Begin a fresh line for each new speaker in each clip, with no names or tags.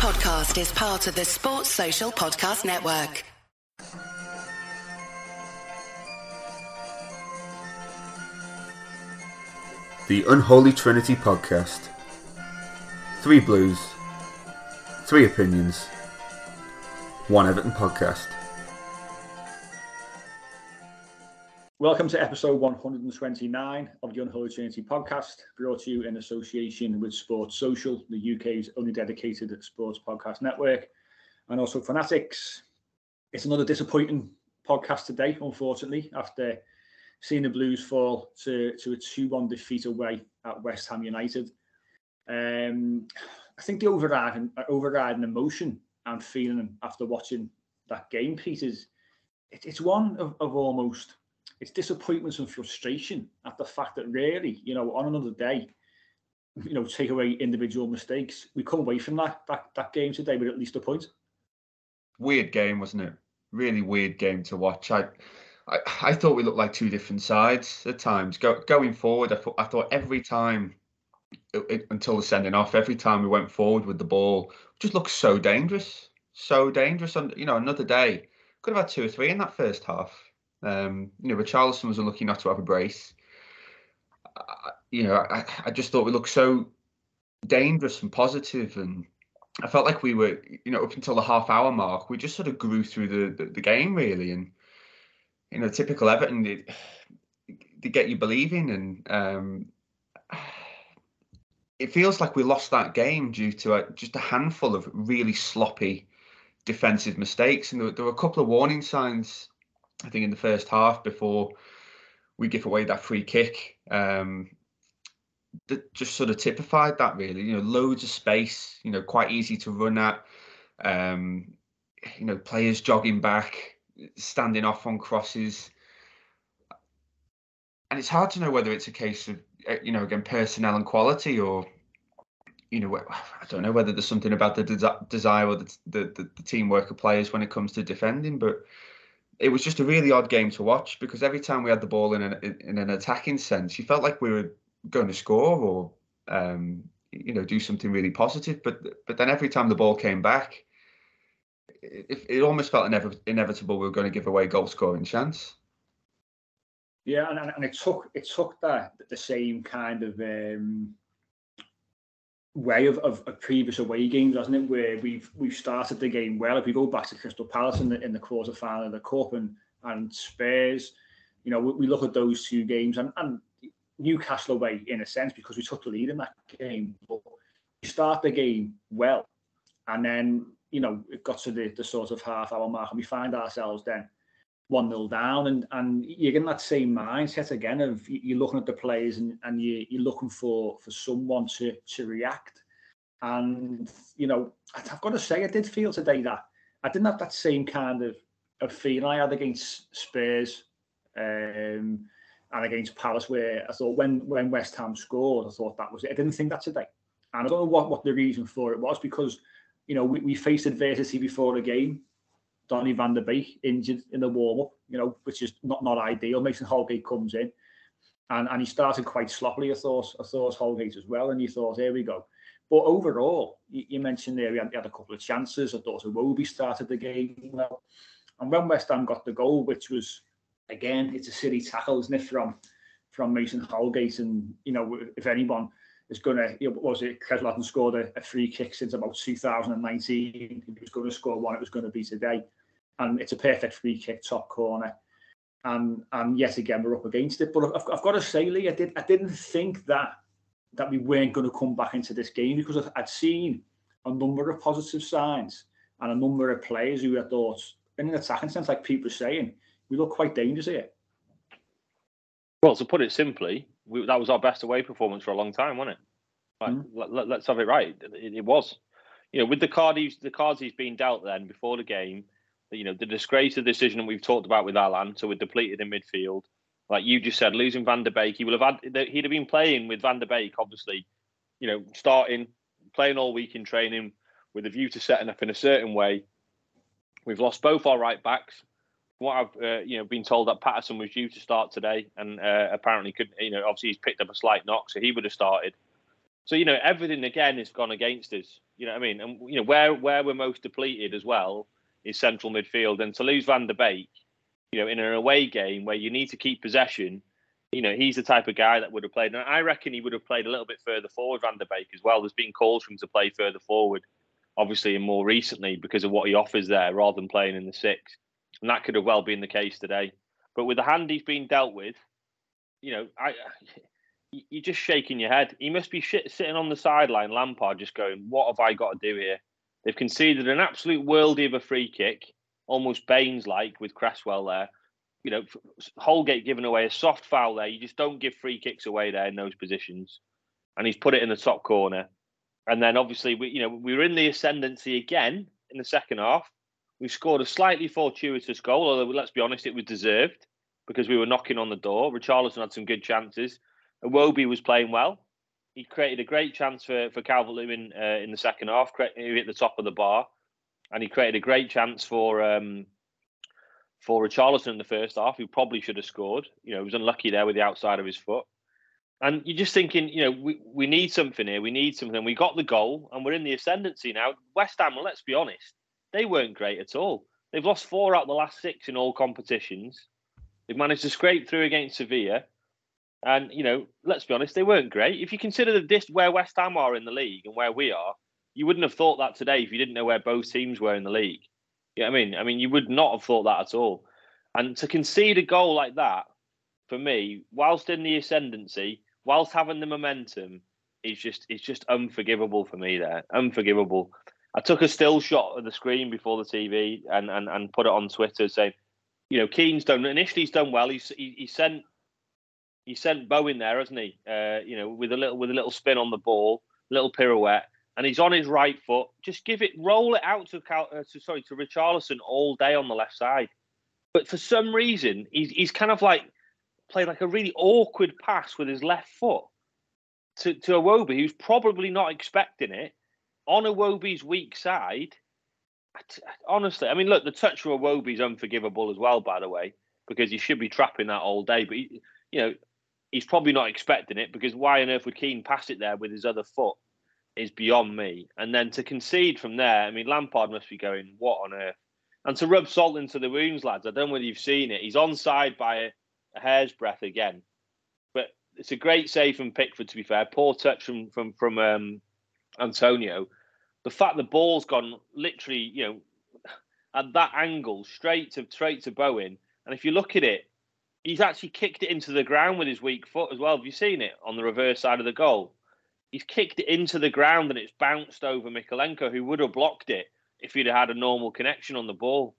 podcast is part of the Sports Social Podcast Network.
The Unholy Trinity Podcast. Three Blues, three opinions, one Everton podcast.
Welcome to episode 129 of the Unholy Trinity podcast, brought to you in association with Sports Social, the UK's only dedicated sports podcast network, and also Fanatics. It's another disappointing podcast today, unfortunately, after seeing the Blues fall to, to a 2 1 defeat away at West Ham United. Um, I think the overriding, overriding emotion and feeling after watching that game, Pete, is it, it's one of, of almost it's disappointments and frustration at the fact that really, you know, on another day, you know, take away individual mistakes. We come away from that that, that game today with at least a point.
Weird game, wasn't it? Really weird game to watch. I I, I thought we looked like two different sides at times. Go, going forward, I thought I thought every time it, it, until the sending off, every time we went forward with the ball, just looked so dangerous, so dangerous. And you know, another day could have had two or three in that first half um, you know, Richarlison was unlucky not to have a brace. I, you know, I, I just thought we looked so dangerous and positive, and I felt like we were, you know, up until the half hour mark, we just sort of grew through the the, the game really, and you know, typical Everton, they, get you believing, and um, it feels like we lost that game due to a, just a handful of really sloppy defensive mistakes, and there were a couple of warning signs I think in the first half before we give away that free kick. Um, that just sort of typified that really. You know, loads of space. You know, quite easy to run at. Um, you know, players jogging back, standing off on crosses, and it's hard to know whether it's a case of uh, you know again personnel and quality or you know I don't know whether there's something about the desire or the, the, the teamwork of players when it comes to defending, but it was just a really odd game to watch because every time we had the ball in an in an attacking sense, you felt like we were going to score or um, you know do something really positive. But but then every time the ball came back, it, it almost felt inev- inevitable we were going to give away goal scoring chance.
Yeah, and, and it took it took that the same kind of um, way of, of, of, previous away games, hasn't it? Where we've we've started the game well. If we go back to Crystal Palace in the in the quarter final of the cup and and Spurs, you know, we, we look at those two games and, and Newcastle away in a sense because we took the lead in that game. But we start the game well, and then you know it got to the, the sort of half hour mark, and we find ourselves then one 0 down, and and you're in that same mindset again of you're looking at the players and, and you, you're looking for for someone to to react. And you know, I've got to say, I did feel today that I didn't have that same kind of of feeling I had against Spurs um, and against Palace, where I thought when when West Ham scored, I thought that was it. I didn't think that today, and I don't know what what the reason for it was because you know we, we faced adversity before the game Donny van der Beek injured in the warm up, you know, which is not not ideal. Mason Holgate comes in, and and he started quite sloppily. I thought I thought Holgate as well, and you thought, here we go. But overall, you, you mentioned there he had, he had, a couple of chances. I thought Iwobi started the game well, and when West Ham got the goal, which was again, it's a silly tackle, isn't it, from from Mason Holgate, and you know, if anyone is going to, you know, was it Latin scored a, a, free kick since about 2019. If he was going to score one, it was going to be today and it's a perfect free kick, top corner. And and yet again we're up against it. But I've, I've got to say, Lee, I did I didn't think that that we weren't going to come back into this game because I'd seen a number of positive signs and a number of players who I thought, in an attacking sense, like Pete was saying, we look quite dangerous here.
Well, to put it simply, we, that was our best away performance for a long time, wasn't it? Like, mm. let, us let, have it right. It, it, was, you know, with the card he's, the cards he's been dealt then before the game, you know, the disgrace of the decision we've talked about with Allan, so we're depleted in midfield. Like you just said, losing Van der Beek, he will have had he'd have been playing with Van der Beek, obviously, you know, starting, playing all week in training with a view to setting up in a certain way. We've lost both our right backs. What I've uh, you know been told that Patterson was due to start today, and uh, apparently couldn't. you know obviously he's picked up a slight knock, so he would have started. So you know everything again has gone against us. You know what I mean? And you know where where we're most depleted as well is central midfield, and to lose Van der Beek, you know, in an away game where you need to keep possession, you know, he's the type of guy that would have played. And I reckon he would have played a little bit further forward, Van der Beek as well. There's been calls for him to play further forward, obviously, and more recently because of what he offers there, rather than playing in the six. And that could have well been the case today. But with the hand he's been dealt with, you know, I you're just shaking your head. He must be sitting on the sideline, Lampard, just going, "What have I got to do here?" They've conceded an absolute worldie of a free kick, almost Baines like with Cresswell there. You know, Holgate giving away a soft foul there. You just don't give free kicks away there in those positions. And he's put it in the top corner. And then obviously, we, you know, we were in the ascendancy again in the second half. We scored a slightly fortuitous goal, although let's be honest, it was deserved because we were knocking on the door. Richarlison had some good chances. Iwobi was playing well he created a great chance for for Calvert Lewin uh, in the second half. He hit the top of the bar, and he created a great chance for um, for Richarlison in the first half, who probably should have scored. You know, he was unlucky there with the outside of his foot. And you're just thinking, you know, we, we need something here. We need something. We got the goal, and we're in the ascendancy now. West Ham, well, let's be honest, they weren't great at all. They've lost four out of the last six in all competitions. They've managed to scrape through against Sevilla. And you know, let's be honest, they weren't great. If you consider the this where West Ham are in the league and where we are, you wouldn't have thought that today if you didn't know where both teams were in the league. You know I mean? I mean, you would not have thought that at all. And to concede a goal like that, for me, whilst in the ascendancy, whilst having the momentum, is just it's just unforgivable for me. There, unforgivable. I took a still shot of the screen before the TV and and, and put it on Twitter saying, you know, Keane's done initially he's done well. He's he, he sent he sent Bowen there, hasn't he? Uh, you know, with a little with a little spin on the ball, little pirouette, and he's on his right foot. Just give it, roll it out to, Cal, uh, to sorry to Richarlison all day on the left side. But for some reason, he's he's kind of like played like a really awkward pass with his left foot to to Iwobi, who's probably not expecting it on Iwobi's weak side. Honestly, I mean, look, the touch for Iwobi is unforgivable as well, by the way, because he should be trapping that all day. But he, you know, he's probably not expecting it because why on earth would Keane pass it there with his other foot is beyond me. And then to concede from there, I mean, Lampard must be going, what on earth? And to rub salt into the wounds, lads, I don't know whether you've seen it. He's onside by a, hair's breadth again. But it's a great save from Pickford, to be fair. Poor touch from from from um, Antonio. The fact the ball's gone literally, you know, at that angle, straight to straight to Bowen. And if you look at it, he's actually kicked it into the ground with his weak foot as well. Have you seen it on the reverse side of the goal? He's kicked it into the ground and it's bounced over Mykolenko, who would have blocked it if he'd had a normal connection on the ball.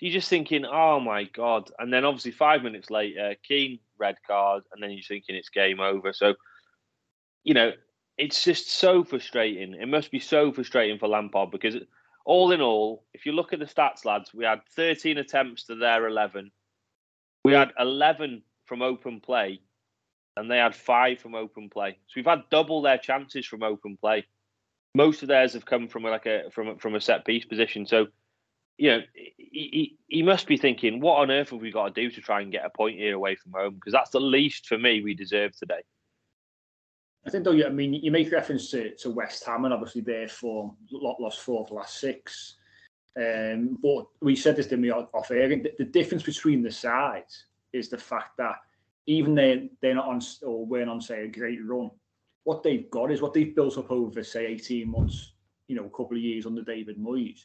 you're just thinking, oh my god! And then obviously five minutes later, Keane red card, and then you're thinking it's game over. So, you know, it's just so frustrating. It must be so frustrating for Lampard because, all in all, if you look at the stats, lads, we had 13 attempts to their 11 we had 11 from open play and they had five from open play. So we've had double their chances from open play. Most of theirs have come from like a from from a set piece position. So, you know, he, he, he must be thinking, what on earth have we got to do to try and get a point here away from home? Because that's the least for me we deserve today.
I think though, I mean, you make reference to, to West Ham and obviously their form lost four of the last six. Um, but we said this to me off air. The, the difference between the sides is the fact that even they they're not on or weren't on say a great run. What they've got is what they've built up over say eighteen months, you know, a couple of years under David Moyes.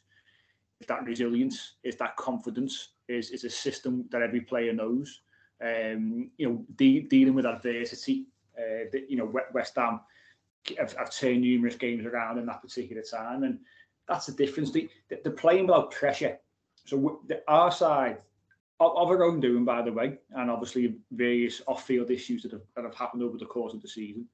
Is that resilience? Is that confidence? Is is a system that every player knows? Um, you know, de- dealing with adversity. Uh, the, you know, West Ham have, have turned numerous games around in that particular time, and that's the difference. They, they're playing without pressure. So the, our side, of, of our own doing, by the way, and obviously various off-field issues that have, that have happened over the course of the season,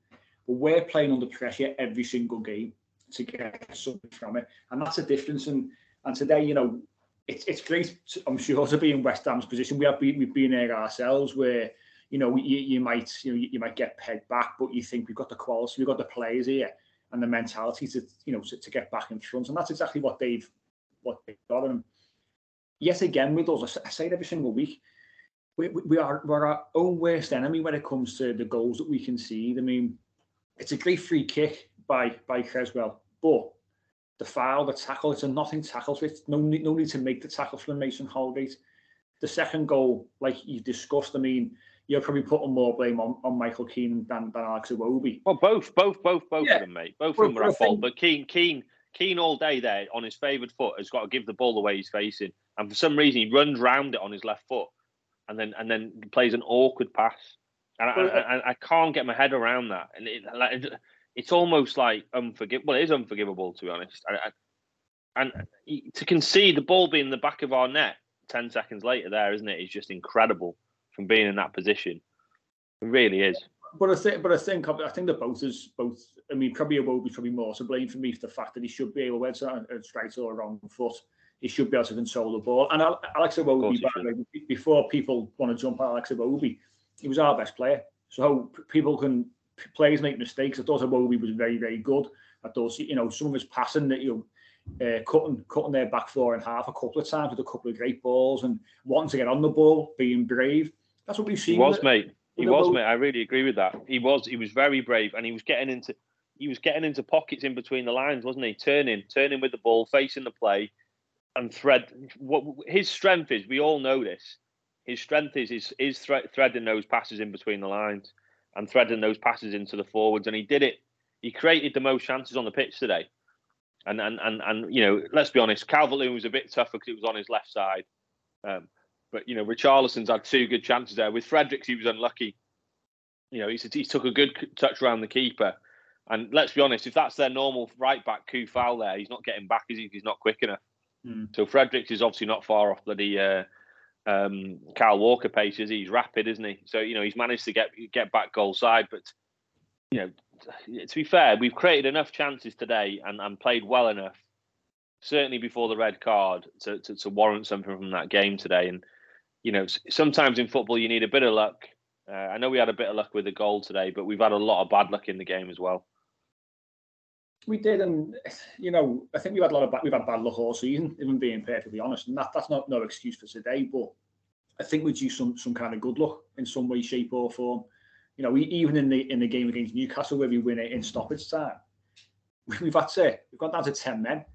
but we're playing under pressure every single game to get something from it, and that's a difference. And and today, you know, it's it's great. I'm sure to be in West Ham's position. We have been we've been there ourselves, where you know you, you might you know you, you might get pegged back, but you think we've got the quality, we've got the players here and the mentality to you know to, to get back in front, and that's exactly what they've what they've got. And yet again with us, I say it every single week, we, we are we're our own worst enemy when it comes to the goals that we concede. I mean, it's a great free kick by by Cresswell, but the foul, the tackle. It's a nothing tackle. So it's no need, no need to make the tackle from Mason Holgate. The second goal, like you discussed, I mean, you're probably putting more blame on, on Michael Keane than, than Alex Iwobi.
Well, both, both, both, both yeah. of them, mate. Both well, of them are at fault. But Keane, Keane, Keane, all day there on his favoured foot has got to give the ball the way he's facing, and for some reason he runs round it on his left foot, and then and then plays an awkward pass, and I, I, I, can't get my head around that, and it, like, it's almost like unforgivable. Well, it is unforgivable to be honest. I, and to concede the ball being in the back of our net ten seconds later, there isn't it? Is just incredible from being in that position. It really is.
But I think, but I think, I think that both is both. I mean, probably be probably more to blame for me for the fact that he should be able, whether it's right or wrong foot, he should be able to control the ball. And Alex Iwobi, before people want to jump at Alex Iwobi, he was our best player. So people can players make mistakes. I thought Iwobi was very, very good. I thought you know some of his passing that you know, uh, cutting cutting their back four in half a couple of times with a couple of great balls and wanting to get on the ball, being brave. That's what we've seen.
He was, mate. He was, mate. I really agree with that. He was. He was very brave, and he was getting into. He was getting into pockets in between the lines, wasn't he? Turning, turning with the ball, facing the play, and thread. What his strength is, we all know this. His strength is is is thre- threading those passes in between the lines and threading those passes into the forwards, and he did it. He created the most chances on the pitch today. And and and and you know, let's be honest, Calvert Lewin was a bit tougher because it was on his left side. Um, but you know, Richarlison's had two good chances there. With Fredericks, he was unlucky. You know, he, he took a good touch around the keeper. And let's be honest, if that's their normal right back Coufal there, he's not getting back, is he? He's not quick enough. Mm. So Fredericks is obviously not far off bloody uh, um, Kyle Walker paces. He's rapid, isn't he? So you know he's managed to get get back goal side. But you know, to be fair, we've created enough chances today and, and played well enough, certainly before the red card, to, to, to warrant something from that game today. And you know, sometimes in football you need a bit of luck. Uh, I know we had a bit of luck with the goal today, but we've had a lot of bad luck in the game as well.
We did, and you know, I think we've had a lot of bad, we've had bad luck all season, even being perfectly honest, and that, that's not no excuse for today. But I think we do some some kind of good luck in some way, shape, or form. You know, we, even in the in the game against Newcastle where we win it in stoppage time, we've had to we've got down to ten men.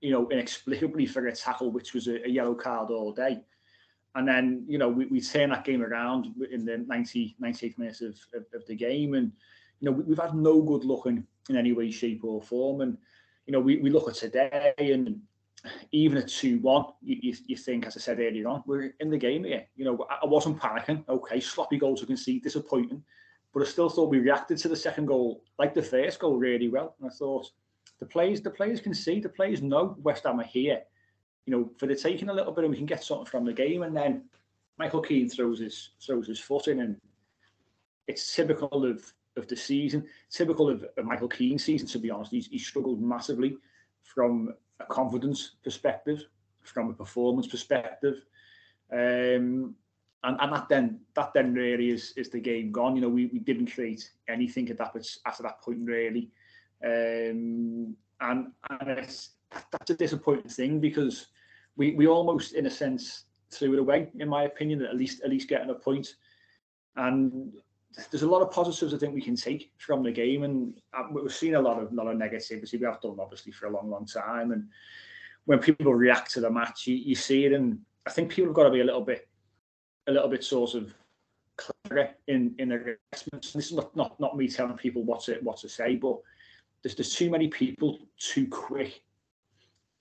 You know, inexplicably for a tackle, which was a, a yellow card all day. And then, you know, we, we turn that game around in the 90, 98th minutes of, of, of the game. And, you know, we, have had no good luck in, any way, shape, or form. And, you know, we, we look at today and even at 2 1, you, you, think, as I said earlier on, we're in the game here. You know, I, wasn't panicking. Okay, sloppy goals goal to concede, disappointing. But I still thought we reacted to the second goal, like the first goal, really well. And I thought the players, the players can see, the players know West Ham are here you know, for the taking a little bit and we can get something from the game. And then Michael Keane throws his throws his foot in, and it's typical of of the season, typical of, of Michael Keane's season. To be honest, he's, he struggled massively from a confidence perspective, from a performance perspective. Um, and, and that then that then really is is the game gone. You know, we, we didn't create anything at that after that point really, um, and and it's that's a disappointing thing because we we almost, in a sense, threw it away, in my opinion, at least at least getting a point. And there's a lot of positives I think we can take from the game, and uh, we've seen a lot of lot of negativity. We have done obviously for a long, long time, and when people react to the match, you, you see it, and I think people have got to be a little bit, a little bit sort of clearer in in their assessments. This is not, not not me telling people what to what to say, but there's there's too many people too quick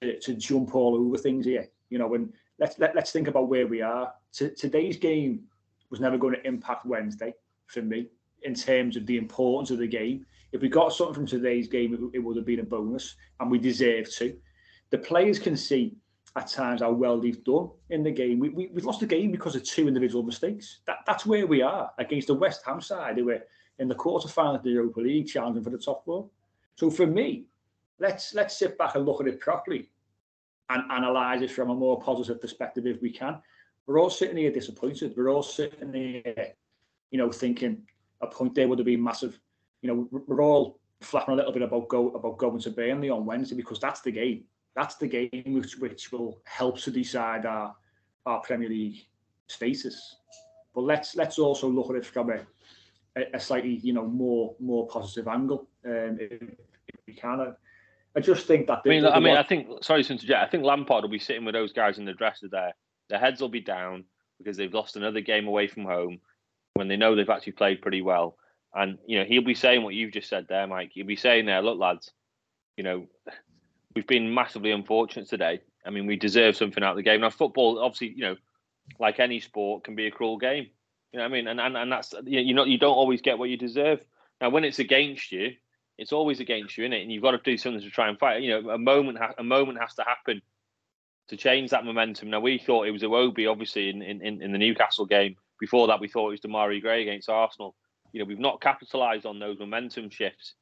to, jump all over things here. You know, and let's let, let's think about where we are. T- today's game was never going to impact Wednesday for me in terms of the importance of the game. If we got something from today's game, it, it would have been a bonus, and we deserve to. The players can see at times how well they've done in the game. We, we, we lost the game because of two individual mistakes. That, that's where we are against the West Ham side who were in the quarter final of the Europa League challenging for the top four. So for me, let's let's sit back and look at it properly and analyze it from a more positive perspective if we can. We're all sitting here disappointed. We're all sitting here, you know, thinking a point there would have been massive. You know, we're all flapping a little bit about go about going to Burnley on Wednesday because that's the game. That's the game which which will help to decide our our Premier League status. But let's let's also look at it from a, a slightly you know more more positive angle um, if, if we can. I just think that.
I mean, I mean, I think. Sorry to interject. I think Lampard will be sitting with those guys in the dresser there. Their heads will be down because they've lost another game away from home when they know they've actually played pretty well. And you know, he'll be saying what you've just said there, Mike. He'll be saying there, look, lads, you know, we've been massively unfortunate today. I mean, we deserve something out of the game. Now, football, obviously, you know, like any sport, can be a cruel game. You know what I mean? And and, and that's you know, you don't always get what you deserve. Now, when it's against you, it's always against you, is it? And you've got to do something to try and fight. You know, a moment ha- a moment has to happen to change that momentum. Now, we thought it was Iwobi, obviously, in, in, in the Newcastle game. Before that, we thought it was Demarai Gray against Arsenal. You know, we've not capitalised on those momentum shifts.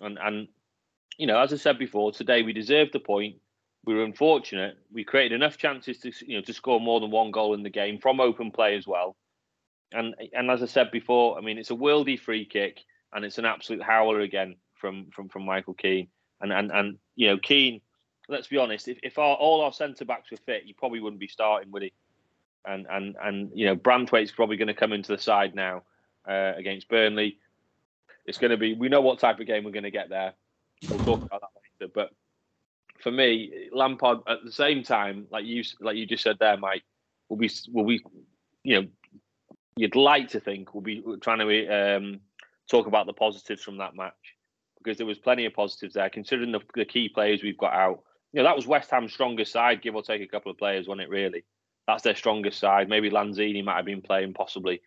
And and you know, as I said before, today we deserved the point. We were unfortunate. We created enough chances to you know to score more than one goal in the game from open play as well. And and as I said before, I mean it's a worldy free kick and it's an absolute howler again from from from Michael Keane. And and and you know Keane, let's be honest, if, if our, all our centre backs were fit, you probably wouldn't be starting, would he? And and and you know Branthwaite's probably going to come into the side now uh, against Burnley. It's going to be we know what type of game we're going to get there. We'll talk about that later. But for me, Lampard at the same time, like you like you just said there, Mike, will be will be you know you'd like to think we'll be trying to um, talk about the positives from that match because there was plenty of positives there, considering the, the key players we've got out. You know, that was West Ham's strongest side, give or take a couple of players, wasn't it? Really, that's their strongest side. Maybe Lanzini might have been playing, possibly,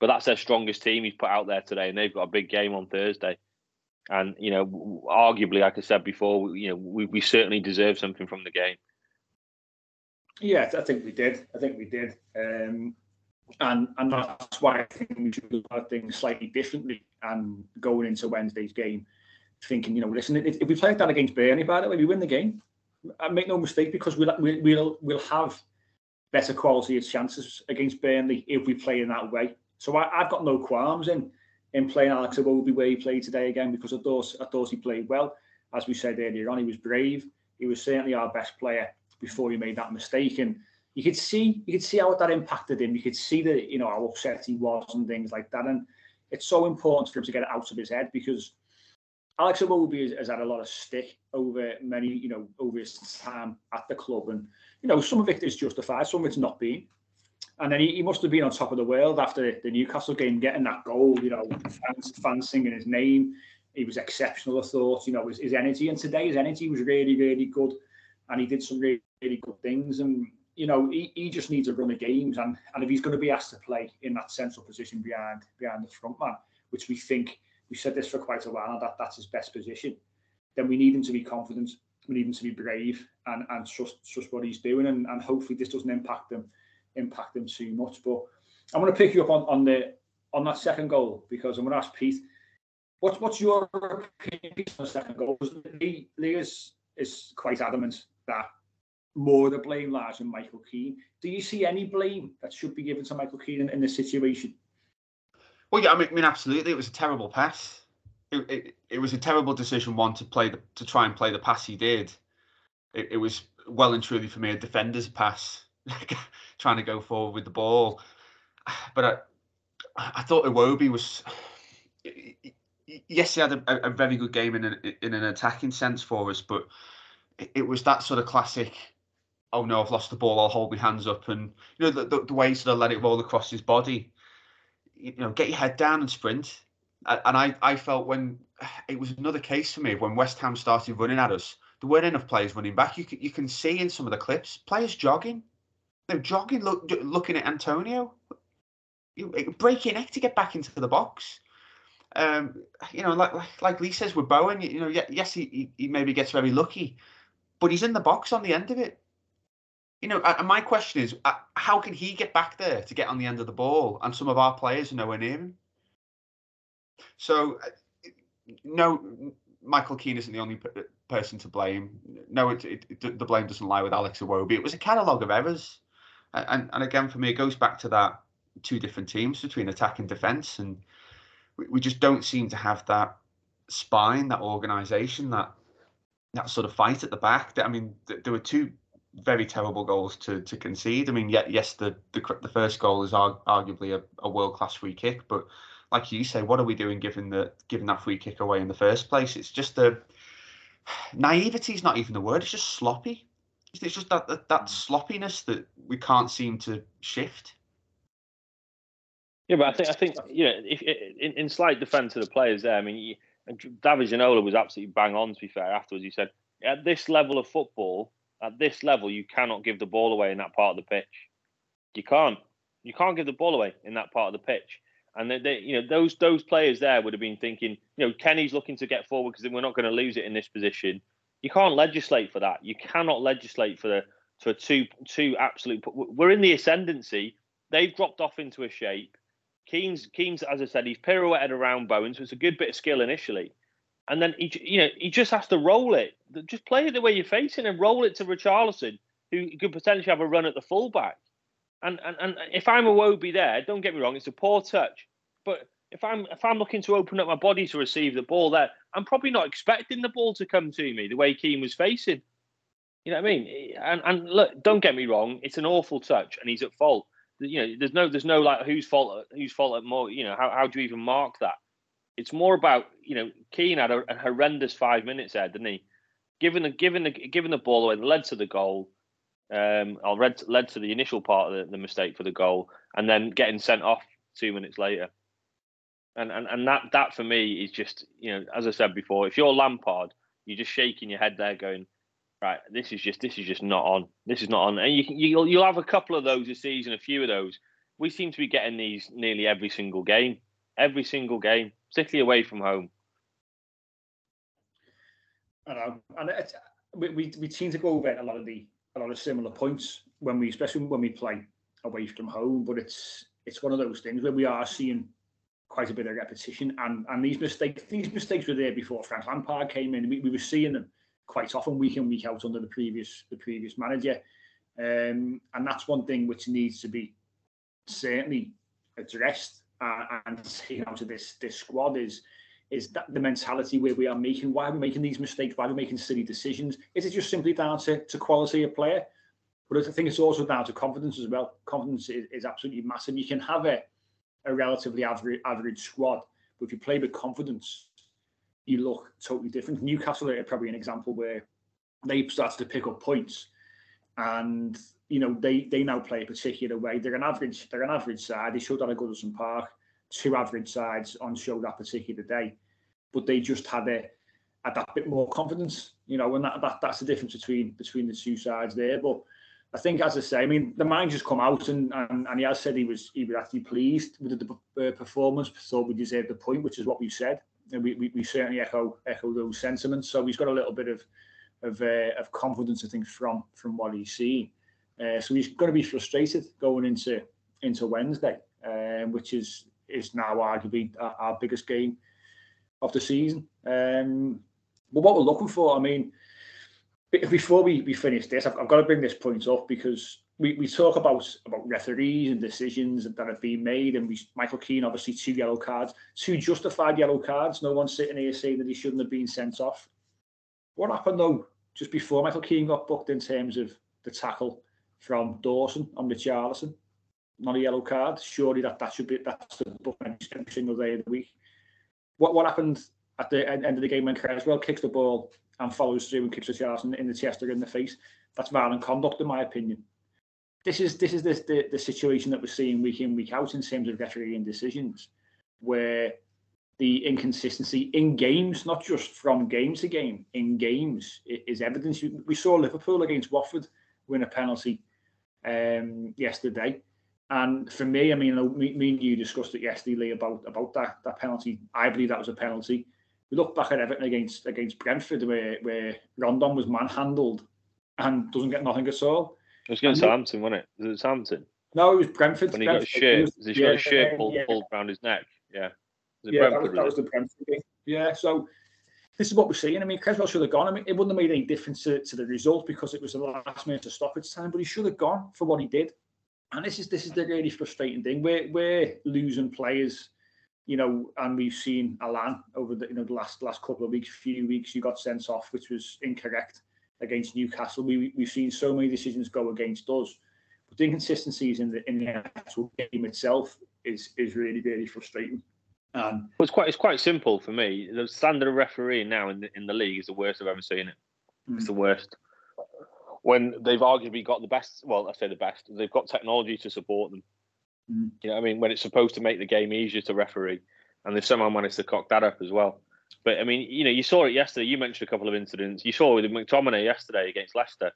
but that's their strongest team he's put out there today, and they've got a big game on Thursday. And you know, arguably, like I said before, you know, we, we certainly deserve something from the game.
Yeah, I think we did. I think we did. Um, and and that's why I think we should at things slightly differently and going into Wednesday's game, thinking, you know, listen, if, if we play that against Burnley, by the way, we win the game. I make no mistake because we'll we'll we'll, we'll have better quality of chances against Burnley if we play in that way. So I, have got no qualms in in playing Alex Iwobi where he played today again because I thought I thought he played well. As we said earlier on, he was brave. He was certainly our best player before he made that mistake and you could see you could see how that impacted him. You could see that you know how upset he was and things like that. And it's so important for him to get it out of his head because Alex Iwobi has, had a lot of stick over many you know over his time at the club, and you know some of it is justified, some of it's not been. And then he, he must have been on top of the world after the Newcastle game, getting that goal. You know, fans, fans singing his name. He was exceptional. I thought, you know, his, his energy, and today his energy was really, really good, and he did some really, really good things. And you know, he, he just needs a run of games, and, and if he's going to be asked to play in that central position behind behind the front man, which we think we said this for quite a while, that that's his best position, then we need him to be confident, we need him to be brave, and and trust trust what he's doing, and, and hopefully this doesn't impact them impact them too much. But I'm going to pick you up on on the on that second goal because I'm going to ask Pete, what's what's your opinion on the second goal? Lee, Lee is is quite adamant that more the blame lies on Michael Keane. Do you see any blame that should be given to Michael Keane in, in this situation?
Well, yeah, I mean, absolutely. It was a terrible pass. It, it, it was a terrible decision, one, to play the, to try and play the pass he did. It, it was well and truly for me a defender's pass, trying to go forward with the ball. But I, I thought Iwobi was. Yes, he had a, a very good game in an, in an attacking sense for us, but it was that sort of classic oh no, I've lost the ball, I'll hold my hands up, and you know the, the, the way he sort of let it roll across his body. You know, get your head down and sprint. And I, I felt when it was another case for me when West Ham started running at us, there weren't enough players running back. You can, you can see in some of the clips players jogging. They're jogging, look, looking at Antonio, You break your neck to get back into the box. Um, you know, like, like like Lee says with Bowen, you know, yes, he, he maybe gets very lucky, but he's in the box on the end of it you know, and my question is, uh, how can he get back there to get on the end of the ball, and some of our players are nowhere near him? So, uh, no, Michael Keane isn't the only person to blame. No, it, it, it, the blame doesn't lie with Alex Iwobi. It was a catalogue of errors, and and again for me, it goes back to that two different teams between attack and defence, and we, we just don't seem to have that spine, that organisation, that that sort of fight at the back. I mean, there were two very terrible goals to to concede. I mean, yeah, yes, the the, the first goal is arguably a, a world class free kick, but like you say, what are we doing giving the giving that free kick away in the first place? It's just a
naivety is not even the word. It's just sloppy. It's just that, that that mm. sloppiness that we can't seem to shift.
Yeah, but I think I think you know, if, in, in slight defence of the players there, I mean, David Ginola was absolutely bang on. To be fair, afterwards he said, at this level of football, at this level, you cannot give the ball away in that part of the pitch. You can't. You can't give the ball away in that part of the pitch. And they, they, you know, those those players there would have been thinking, you know, Kenny's looking to get forward because we're not going to lose it in this position. You can't legislate for that. You cannot legislate for the for two two absolute. We're in the ascendancy. They've dropped off into a shape. Keane's Keane's, as I said, he's pirouetted around Bowen, so it's a good bit of skill initially, and then he, you know, he just has to roll it. Just play it the way you're facing and roll it to Richarlison, who could potentially have a run at the fullback. And, and and if I'm Iwobi there, don't get me wrong, it's a poor touch. But if I'm if I'm looking to open up my body to receive the ball there, I'm probably not expecting the ball to come to me the way Keane was facing. You know what I mean? And and look, don't get me wrong, it's an awful touch, and he's at fault. You know, there's no there's no like whose fault whose fault at more. You know, how how do you even mark that? It's more about you know Keane had a, a horrendous five minutes there, didn't he? Given the given the given the ball away, led to the goal um, or led, led to the initial part of the, the mistake for the goal, and then getting sent off two minutes later. And, and and that that for me is just you know as I said before, if you're Lampard, you're just shaking your head there, going, right, this is just this is just not on. This is not on. And you you'll you'll have a couple of those this season, a few of those. We seem to be getting these nearly every single game, every single game, particularly away from home.
I know, and we, we we seem to go over a lot of the a lot of similar points when we, especially when we play away from home. But it's it's one of those things where we are seeing quite a bit of repetition, and and these mistakes these mistakes were there before Frank Lampard came in. We, we were seeing them quite often, week in week out under the previous the previous manager, um, and that's one thing which needs to be certainly addressed uh, and taken out of this this squad is is that the mentality where we are making. Why are we making these mistakes? Why are we making silly decisions? Is it just simply down to, to quality of player? But I think it's also down to confidence as well. Confidence is, is absolutely massive. You can have a, a relatively average average squad but if you play with confidence you look totally different. Newcastle are probably an example where they started to pick up points. And you know they they now play a particular way they're an average they're an average side they showed that at Goodison Park two average sides on show that particular day, but they just had a had that bit more confidence, you know, and that, that that's the difference between between the two sides there. But I think, as I say, I mean, the just come out and, and, and he has said he was he was actually pleased with the uh, performance, thought we deserved the point, which is what we said, and we, we, we certainly echo echo those sentiments. So he's got a little bit of of uh, of confidence, I think, from from what he's seen. Uh, so he's going to be frustrated going into into Wednesday, um, which is is now arguably our, our biggest game of the season. Um, but what we're looking for, I mean, before we, we finish this, I've, I've got to bring this point up because we, we talk about about referees and decisions that have been made, and we Michael Keane obviously two yellow cards, two justified yellow cards. No one's sitting here saying that he shouldn't have been sent off. What happened though just before Michael Keane got booked in terms of the tackle from Dawson on Richarlison? not a yellow card. Surely that that should be that's the book every single day of the week. What what happened at the end of the game when Cresswell kicks the ball and follows through and kicks chance in, the chest or in the face? That's violent conduct, in my opinion. This is this is the, the, the situation that we're seeing week in week out in terms of refereeing decisions, where the inconsistency in games, not just from game to game, in games is evidence. We saw Liverpool against Watford win a penalty um, yesterday and for me, I mean, me, me and you discussed it yesterday, Lee, about about that that penalty. I believe that was a penalty. We look back at Everton against against Brentford, where where Rondon was manhandled and doesn't get nothing at all.
It was against Southampton, wasn't it? Was it Southampton?
No, it was Brentford.
When he
Brentford.
got a shirt, was, he yeah, got a shirt pulled, yeah. pulled around his neck. Yeah.
yeah, that was, that was the Brentford game. Yeah, so this is what we're seeing. I mean, Cresswell should have gone. I mean, it wouldn't have made any difference to, to the result because it was the last minute of stoppage time, but he should have gone for what he did and this is this is the really frustrating thing. We're we're losing players, you know, and we've seen Allan over the you know the last last couple of weeks, few weeks. You got sent off, which was incorrect against Newcastle. We we've seen so many decisions go against us, but the inconsistencies in the in the actual game itself is is really really frustrating. And
well, it's quite it's quite simple for me. The standard of refereeing now in the, in the league is the worst I've ever seen it. Mm. It's the worst. When they've arguably got the best, well, I say the best, they've got technology to support them. Mm. You know, I mean, when it's supposed to make the game easier to referee, and they've somehow managed to cock that up as well. But I mean, you know, you saw it yesterday. You mentioned a couple of incidents. You saw with McTominay yesterday against Leicester.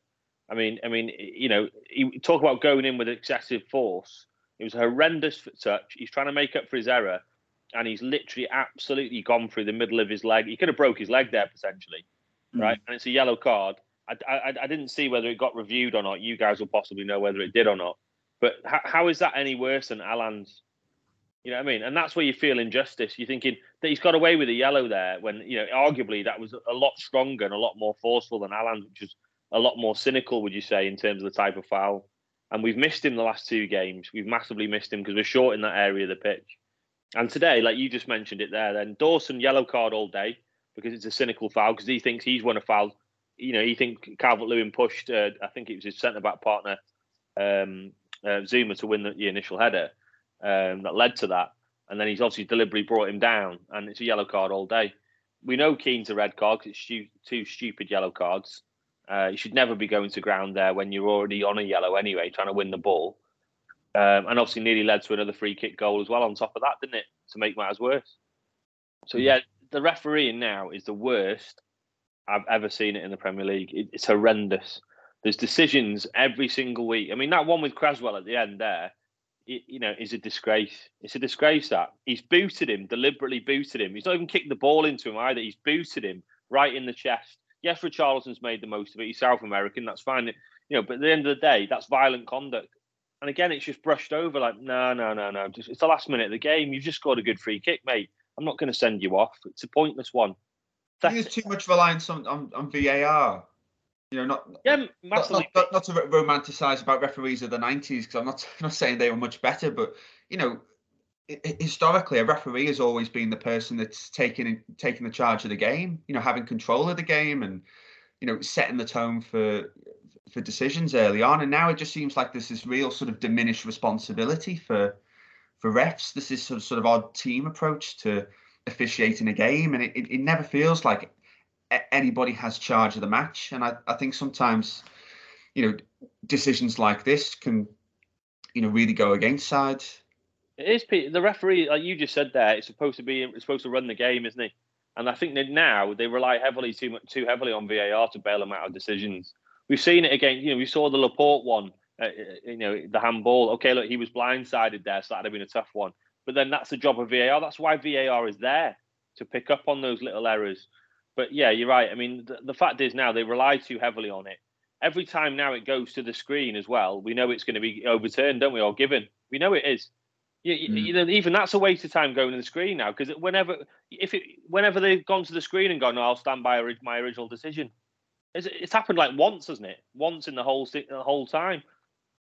I mean, I mean, you know, you talk about going in with excessive force. It was a horrendous touch. He's trying to make up for his error, and he's literally absolutely gone through the middle of his leg. He could have broke his leg there potentially, mm-hmm. right? And it's a yellow card. I, I, I, didn't see whether it got reviewed or not. You guys will possibly know whether it did or not. But how, how is that any worse than Allan's? You know what I mean? And that's where you feel injustice. You're thinking that he's got away with a yellow there when, you know, arguably that was a lot stronger and a lot more forceful than Allan's, which is a lot more cynical, would you say, in terms of the type of foul? And we've missed him the last two games. We've massively missed him because we're short in that area of the pitch. And today, like you just mentioned it there, then Dawson yellow card all day because it's a cynical foul because he thinks he's won a foul. You know, he think Calvert Lewin pushed. Uh, I think it was his centre back partner um, uh, Zouma to win the, the initial header um, that led to that, and then he's obviously deliberately brought him down, and it's a yellow card all day. We know Keane's a red card because it's stu- two stupid yellow cards. Uh, you should never be going to ground there when you're already on a yellow anyway, trying to win the ball. Um, and obviously nearly led to another free kick goal as well on top of that, didn't it? To make matters worse. So hmm. yeah, the refereeing now is the worst I've ever seen it in the Premier League. It, it's horrendous. There's decisions every single week. I mean, that one with Cresswell at the end there, it, you know, is a disgrace. It's a disgrace that he's booted him, deliberately booted him. He's not even kicked the ball into him either. He's booted him right in the chest. Yes, Richarlison's made the most of it. He's South American. That's fine. You know, but at the end of the day, that's violent conduct. And again, it's just brushed over like, no, no, no, no. It's the last minute of the game. You've just scored a good free kick, mate. I'm not going to send you off. It's a pointless one.
There's too much reliance on, on, on VAR. You know, not
yeah,
not, not, not, not to romanticize about referees of the '90s because I'm not not saying they were much better, but you know, historically, a referee has always been the person that's taking taking the charge of the game. You know, having control of the game and you know setting the tone for for decisions early on. And now it just seems like there's this real sort of diminished responsibility for for refs. This is sort of, sort of odd team approach to officiating a game, and it, it, it never feels like anybody has charge of the match. And I, I think sometimes, you know, decisions like this can, you know, really go against sides.
It is. The referee, like you just said there, it's supposed to be it's supposed to run the game, isn't he? And I think that now they rely heavily too much too heavily on VAR to bail them out of decisions. We've seen it again. You know, we saw the Laporte one. Uh, uh, you know, the handball. Okay, look, he was blindsided there, so that'd have been a tough one. But then that's the job of VAR. That's why VAR is there to pick up on those little errors. But yeah, you're right. I mean, the, the fact is now they rely too heavily on it. Every time now it goes to the screen as well, we know it's going to be overturned, don't we, or given? We know it is. You, mm. you know, even that's a waste of time going to the screen now because whenever, if it, whenever they've gone to the screen and gone, no, I'll stand by my original decision. It's, it's happened like once, hasn't it? Once in the whole the whole time.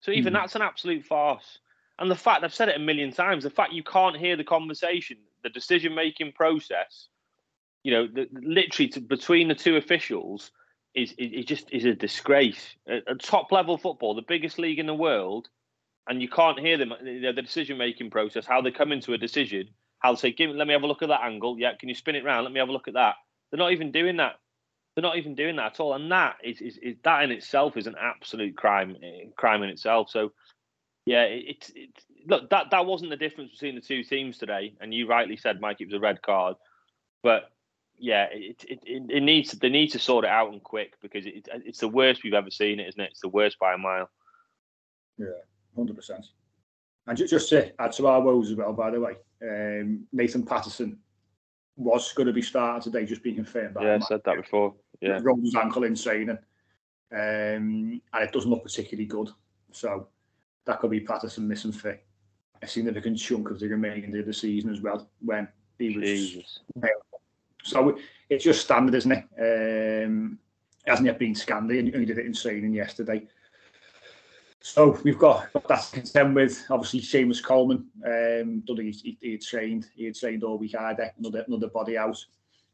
So even mm. that's an absolute farce. And the fact I've said it a million times, the fact you can't hear the conversation, the decision making process you know, the, literally to, between the two officials is it just is a disgrace. At, at, top level football, the biggest league in the world, and you can't hear them. You know, the decision making process, how they come into a decision, how they say, "Give, let me have a look at that angle." Yeah, can you spin it around? Let me have a look at that. They're not even doing that. They're not even doing that at all, and that is, is, is that in itself is an absolute crime, eh, crime in itself. So, yeah, it's it, it, look that that wasn't the difference between the two teams today, and you rightly said, Mike, it was a red card, but yeah, it, it, it, needs they need to sort it out and quick because it, it's the worst we've ever seen it, isn't it? It's the worst by a mile.
Yeah, hundred percent. And just, just to add to our woes as well, by the way, um, Nathan Patterson was going to be starting today, just being confirmed. By
yeah, I said that before. Yeah,
rolled his ankle in training, um, and it doesn't look particularly good. So that could be Patterson missing for a significant chunk of the remainder of the season as well. When he was Jesus. So it's just standard, isn't it? Um, hasn't yet been scanned. He only did it in training yesterday. So we've got that to contend with. Obviously, Seamus Coleman. Um, he, he, he had trained. He had trained all week. Had another another body out.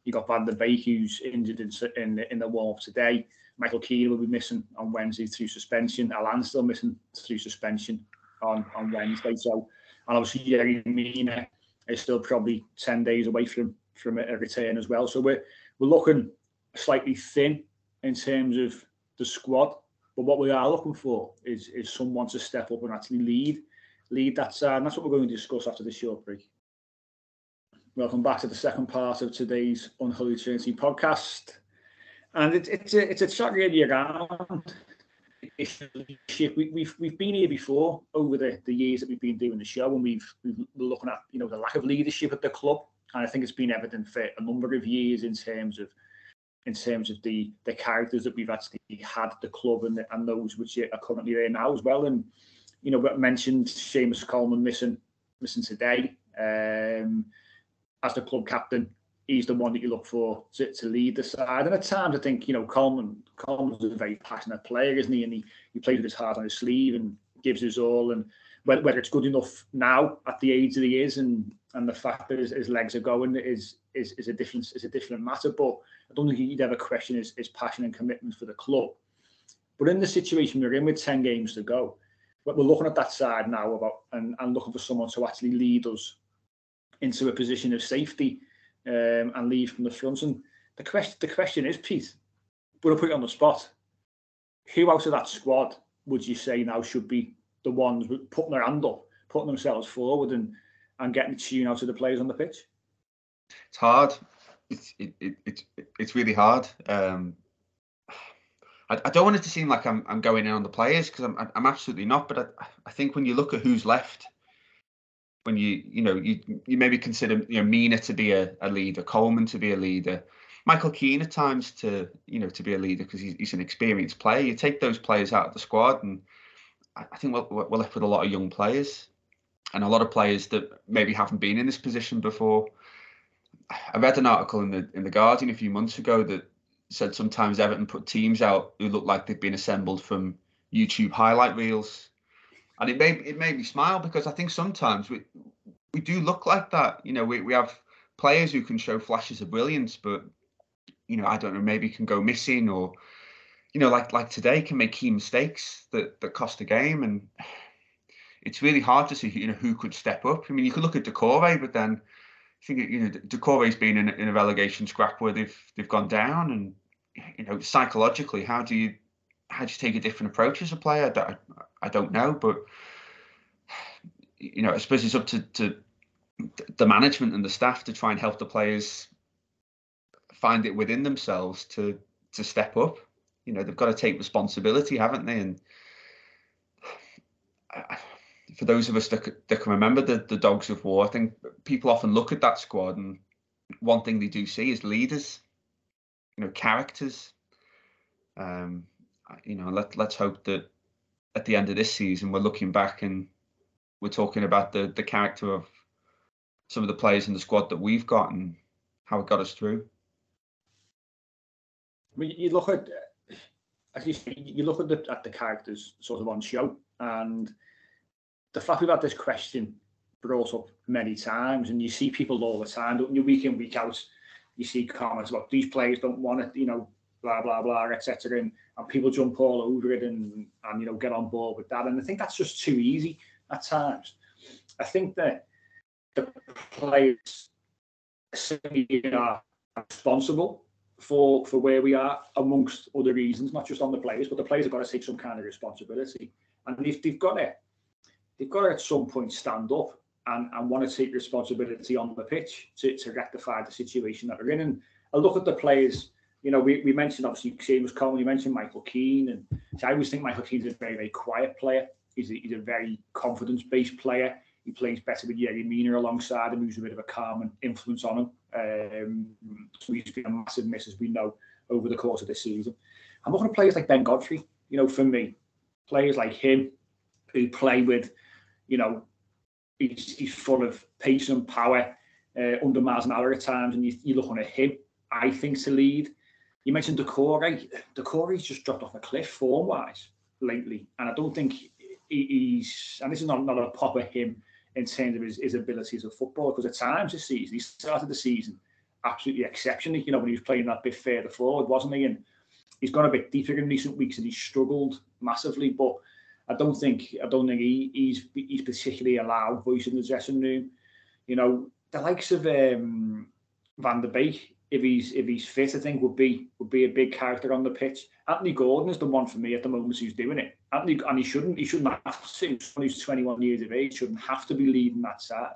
You got Van der Beek, who's injured in in, in the warm up today. Michael Keane will be missing on Wednesday through suspension. Allan still missing through suspension on, on Wednesday. So, and obviously Yerry Mina is still probably ten days away from from a return as well. So we're we're looking slightly thin in terms of the squad. But what we are looking for is is someone to step up and actually lead lead that side. And that's what we're going to discuss after this short break. Welcome back to the second part of today's Unholy Trinity podcast. And it, it's a it's a chat really around we, we've we've been here before over the, the years that we've been doing the show, and we've we've been looking at you know the lack of leadership at the club, and I think it's been evident for a number of years in terms of in terms of the the characters that we've actually had the club and and those which are currently there now as well. And you know, we mentioned Seamus Coleman missing missing today um, as the club captain he's the one that you look for to, to lead the side. And at times, I think you know Coleman Coleman's a very passionate player, isn't he? And he, he plays with his heart on his sleeve and gives his all. And whether, whether it's good enough now at the age that he is, and and the fact that his, his legs are going is is is a different is a different matter. But I don't think he'd ever question his, his passion and commitment for the club. But in the situation we're in with ten games to go, we're looking at that side now about and, and looking for someone to actually lead us into a position of safety um, and lead from the front. And the question, the question is, Pete, we'll put you on the spot. Who out of that squad would you say now should be the ones putting their hand up, putting themselves forward, and and getting the tune out of the players on the pitch?
It's hard. It's it, it, it's it's really hard. Um, I, I don't want it to seem like I'm I'm going in on the players because I'm I'm absolutely not. But I, I think when you look at who's left, when you you know you you maybe consider you know Mina to be a, a leader, Coleman to be a leader, Michael Keane at times to you know to be a leader because he's, he's an experienced player. You take those players out of the squad, and I think we're, we're left with a lot of young players and a lot of players that maybe haven't been in this position before. I read an article in the in the Guardian a few months ago that said sometimes Everton put teams out who look like they've been assembled from YouTube highlight reels and it made it made me smile because I think sometimes we we do look like that. You know, we, we have players who can show flashes of brilliance, but you know, I don't know, maybe can go missing or you know, like like today can make key mistakes that that cost a game, and it's really hard to see you know who could step up. I mean, you could look at Doucouré, but then I think you know Doucouré's been in, in a relegation scrap where they've they've gone down, and you know psychologically, how do you how do you take a different approach as a player? I, I don't know, but you know, I suppose it's up to, to the management and the staff to try and help the players find it within themselves to to step up. You know, they've got to take responsibility, haven't they? And for those of us that, that can remember the, the Dogs of War, I think people often look at that squad and one thing they do see is leaders, you know, characters. Um, you know, let let's hope that at the end of this season we're looking back and we're talking about the the character of some of the players in the squad that we've got and how it got us through.
I mean, you look at as you say, you look at the at the characters sort of on show, and the fact we've had this question brought up many times, and you see people all the time, don't you? Week in, week out, you see comments about these players don't want it, you know, blah blah blah, etc. And, and people jump all over it and and you know get on board with that. And I think that's just too easy at times. I think that the players are responsible for for where we are, amongst other reasons, not just on the players, but the players have got to take some kind of responsibility. And if they've got it, they've got to at some point stand up and, and want to take responsibility on the pitch to, to rectify the situation that they're in. And I look at the players you know, we, we mentioned obviously Seamus Coleman, you mentioned Michael Keane, and so I always think Michael Keane's a very, very quiet player. He's a, he's a very confidence-based player. He plays better with Yerry Mina alongside him, who's a bit of a calm and influence on him. Um, so he's been a massive miss, as we know, over the course of this season. I'm looking at players like Ben Godfrey. You know, for me, players like him who play with, you know, he's, he's full of pace and power uh, under miles an hour at times, and you, you're looking at him, I think, to lead you mentioned Doucouré. Doucouré's just dropped off a cliff form wise lately, and I don't think he's. And this is not, not a pop at him in terms of his, his abilities of football, because at times this season he started the season absolutely exceptionally. You know when he was playing that bit further forward, wasn't he? And he's gone a bit deeper in recent weeks, and he's struggled massively. But I don't think I don't think he, he's he's particularly a loud voice in the dressing room. You know, the likes of um, Van der Beek, if he's if he's fit, I think would be would be a big character on the pitch. Anthony Gordon is the one for me at the moment who's doing it. Anthony and he shouldn't he shouldn't have to. He's 21 years of age, shouldn't have to be leading that side.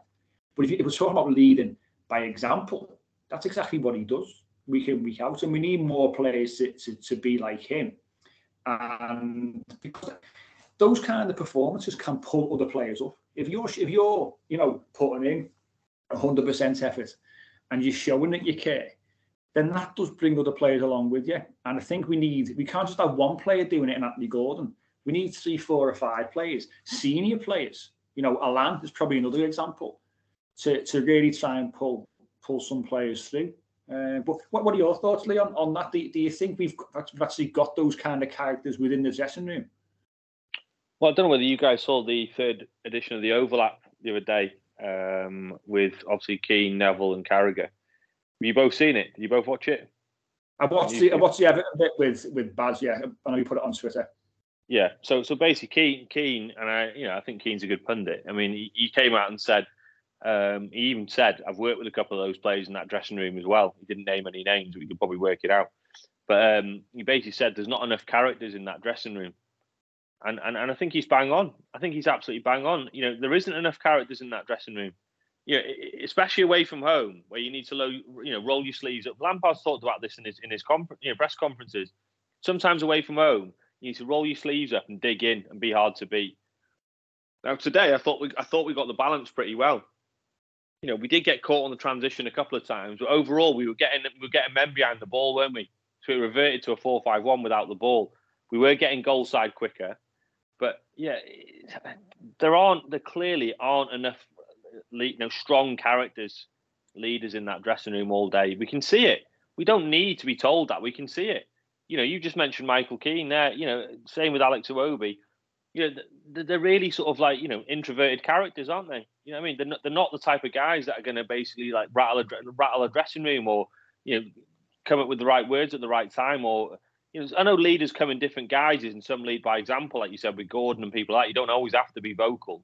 But if, if we're talking about leading by example, that's exactly what he does week in week out, and we need more players to, to, to be like him. And because those kind of performances can pull other players up. If you're if you're you know putting in 100% effort and you're showing that you care, then that does bring other players along with you. And I think we need we can't just have one player doing it in Anthony Gordon. We need three, four, or five players, senior players. You know, Allan is probably another example to, to really try and pull pull some players through. Uh, but what, what are your thoughts, Leon, on that? Do, do you think we've, we've actually got those kind of characters within the dressing room?
Well, I don't know whether you guys saw the third edition of the Overlap the other day um, with obviously Keane, Neville, and Carragher. Have you both seen it? Did you both watch it?
I watched the I watched the Everton bit with with Baz. Yeah, I know you put it on Twitter.
Yeah. So so basically, Keane, Keane, and I, you know, I think Keane's a good pundit. I mean, he, he came out and said um, he even said, I've worked with a couple of those players in that dressing room as well. He didn't name any names, but you could probably work it out. But um, he basically said there's not enough characters in that dressing room. And, and and I think he's bang on. I think he's absolutely bang on. You know, there isn't enough characters in that dressing room. You know, especially away from home, where you need to, low, you know, roll your sleeves up. Lampard's talked about this in his in his you know, press conferences. Sometimes away from home, you need to roll your sleeves up and dig in and be hard to beat. Now today, I thought we I thought we got the balance pretty well you know, we did get caught on the transition a couple of times, but overall we were getting we were getting men behind the ball, weren't we? So we reverted to a four-five-one without the ball. We were getting goal side quicker, but yeah, there aren't there clearly aren't enough you know strong characters leaders in that dressing room all day. We can see it. We don't need to be told that. We can see it. You know, you just mentioned Michael Keane there. You know, same with Alex Iwobi you know, they're really sort of like you know introverted characters, aren't they? You know, I mean, they're not, they're not the type of guys that are going to basically like rattle a rattle a dressing room or you know come up with the right words at the right time or you know, I know leaders come in different guises, and some lead by example, like you said with Gordon and people like that. You don't always have to be vocal.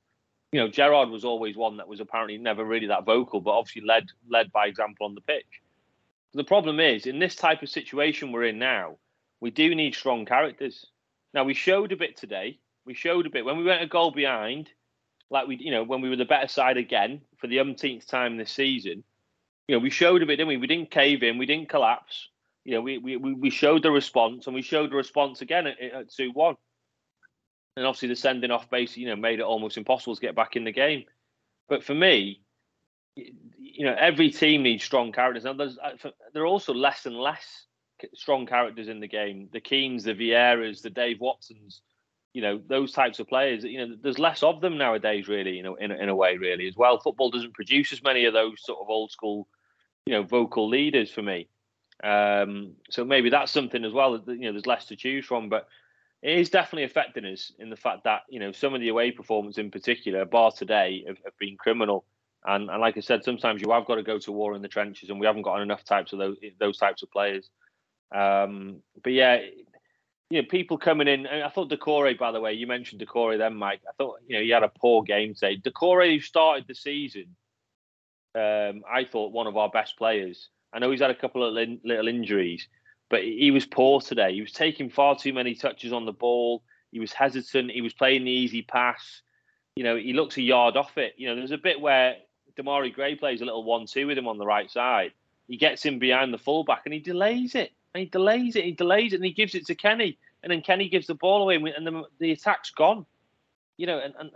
You know, Gerrard was always one that was apparently never really that vocal, but obviously led led by example on the pitch. The problem is, in this type of situation we're in now, we do need strong characters. Now we showed a bit today. We showed a bit when we went a goal behind, like we, you know, when we were the better side again for the umpteenth time this season. You know, we showed a bit, didn't we? We didn't cave in, we didn't collapse. You know, we we we showed the response, and we showed the response again at, at two one. And obviously, the sending off basically, you know, made it almost impossible to get back in the game. But for me, you know, every team needs strong characters. Now, there's uh, there are also less and less strong characters in the game. The Keanes, the Vieiras, the Dave Watsons you know those types of players you know there's less of them nowadays really you know in, in a way really as well football doesn't produce as many of those sort of old school you know vocal leaders for me um, so maybe that's something as well that you know there's less to choose from but it is definitely affecting us in the fact that you know some of the away performance in particular bar today have, have been criminal and, and like i said sometimes you have got to go to war in the trenches and we haven't got enough types of those those types of players um, but yeah you know, people coming in. I thought Doucouré, by the way, you mentioned Doucouré then, Mike. I thought, you know, he had a poor game today. Doucouré, who started the season, um, I thought one of our best players. I know he's had a couple of little injuries, but he was poor today. He was taking far too many touches on the ball. He was hesitant. He was playing the easy pass. You know, he looks a yard off it. You know, there's a bit where Demarai Gray plays a little one-two with him on the right side. He gets him behind the fullback and he delays it and he delays it, he delays it, and he gives it to Kenny, and then Kenny gives the ball away, and the, the attack's gone. You know, and, and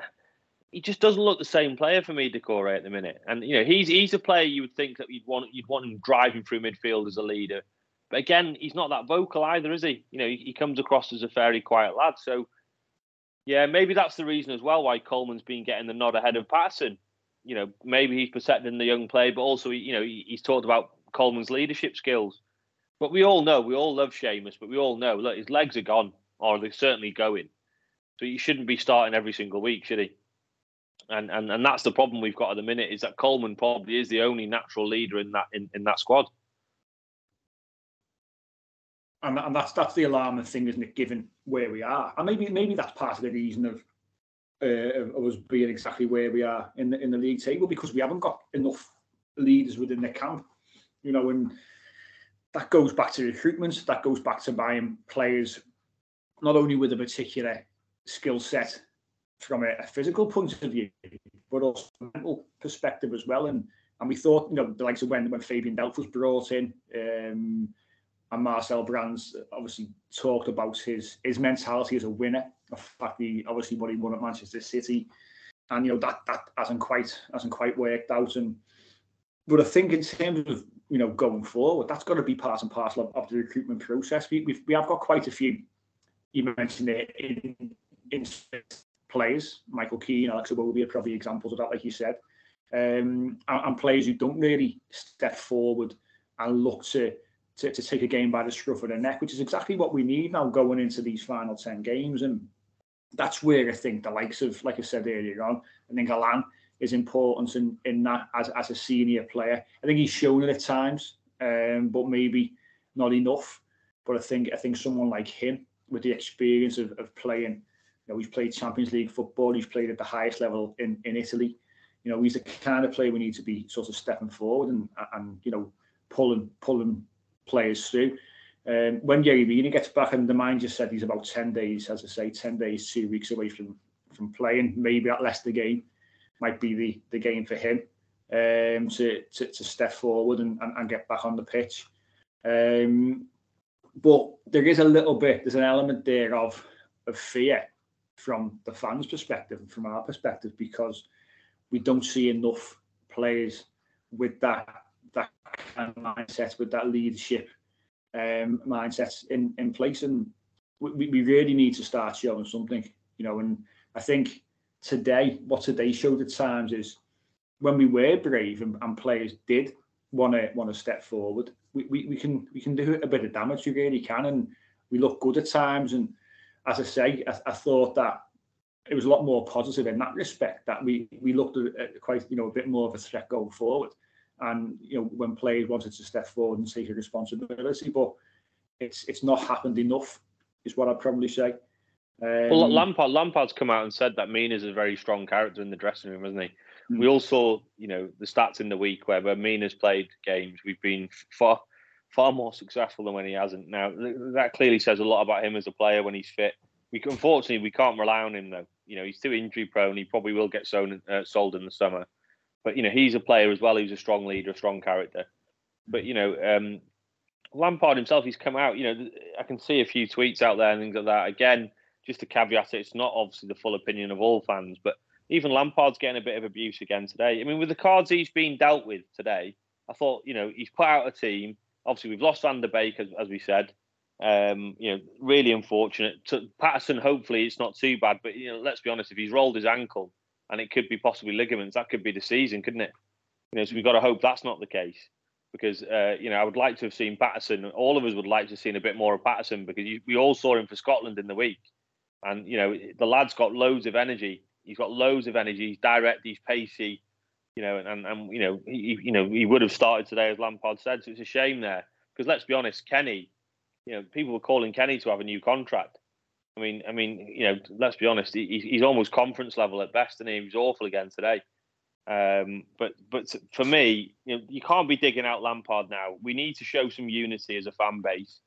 he just doesn't look the same player for me, Doucouré, at the minute. And you know, he's he's a player you would think that you'd want you'd want him driving through midfield as a leader. But again, he's not that vocal either, is he? You know, he, he comes across as a fairly quiet lad. So yeah, maybe that's the reason as well why Coleman's been getting the nod ahead of Patterson. You know, maybe he's protecting the young player, but also, you know, he, he's talked about Coleman's leadership skills. But we all know, we all love Seamus, but we all know, look, his legs are gone, or they're certainly going. So he shouldn't be starting every single week, should he? And and and that's the problem we've got at the minute is that Coleman probably is the only natural leader in that in, in that squad.
And, and that's that's the alarming thing, isn't it? Given where we are, and maybe maybe that's part of the reason of uh, of us being exactly where we are in the in the league table because we haven't got enough leaders within the camp. You know, and that goes back to recruitment. That goes back to buying players not only with a particular skill set from a, a, physical point of view, but also mental perspective as well. And and we thought, you know, the likes of when when Fabian Delph was brought in, um, and Marcel Brands obviously talked about his his mentality as a winner. The fact he obviously what he won at Manchester City, and you know that that hasn't quite hasn't quite worked out. And but I think in terms of you know going forward, that's got to be part and parcel of, of the recruitment process. We we've, we have got quite a few. You mentioned it in, in players, Michael Keane, Alex Iwobi are probably examples of that, like you said, um, and, and players who don't really step forward and look to to, to take a game by the scruff of the neck, which is exactly what we need now going into these final 10 games. And that's where I think the likes of, like I said earlier on, I think Allan is important in, in that as, as a senior player. I think he's shown it at times, um, but maybe not enough. But I think I think someone like him with the experience of, of playing, you know, he's played Champions League football, he's played at the highest level in, in Italy. You know, he's the kind of player we need to be sort of stepping forward and and you know pulling pulling players through. Um, when Yerry gets back, and the mind just said he's about 10 days, as I say, 10 days, two weeks away from from playing. Maybe that Leicester game might be the, the game for him um, to, to, to step forward and, and, and, get back on the pitch. Um, but there is a little bit, there's an element there of, of fear from the fans' perspective and from our perspective because we don't see enough players with that that kind of mindset, with that leadership um, mindset in, in place. And we, we really need to start showing something, you know. And I think today, what today showed at times is when we were brave and, and players did want to want to step forward, we, we, we can we can do a bit of damage. We really can, and we look good at times. And as I say, I, I thought that it was a lot more positive in that respect. That we we looked at quite you know a bit more of a threat going forward and you know when players wanted to step forward and take a responsibility, but it's it's not happened enough, is what I'd probably say.
Um, well, Lampard Lampard's come out and said that Mina's a very strong character in the dressing room, hasn't he? Mm. We all saw, you know, the stats in the week where, where Mina's played games. We've been far far more successful than when he hasn't. Now that clearly says a lot about him as a player when he's fit. We unfortunately we can't rely on him though. You know, he's too injury prone. He probably will get sold, uh, sold in the summer. But you know, he's a player as well. He's a strong leader, a strong character. But you know, um, Lampard himself, he's come out. You know, I can see a few tweets out there and things like that. Again, just to caveat it, it's not obviously the full opinion of all fans, but even Lampard's getting a bit of abuse again today. I mean, with the cards he's been dealt with today, I thought, you know, he's put out a team. Obviously, we've lost Van der Beek, as, as we said. Um, you know, really unfortunate. To Patterson, hopefully it's not too bad, but you know, let's be honest, if he's rolled his ankle, and it could be possibly ligaments. That could be the season, couldn't it? You know, so we've got to hope that's not the case because uh, you know I would like to have seen Patterson. All of us would like to have seen a bit more of Patterson because you, we all saw him for Scotland in the week, and you know the lad's got loads of energy. He's got loads of energy. He's direct. He's pacey. You know, and, and, and you know he you know he would have started today as Lampard said. So it's a shame there because let's be honest, Kenny. You know, people were calling Kenny to have a new contract. I mean, I mean, you know, let's be honest. He, he's almost conference level at best, and he was awful again today. Um, but but for me, you know, you can't be digging out Lampard now. We need to show some unity as a fan base.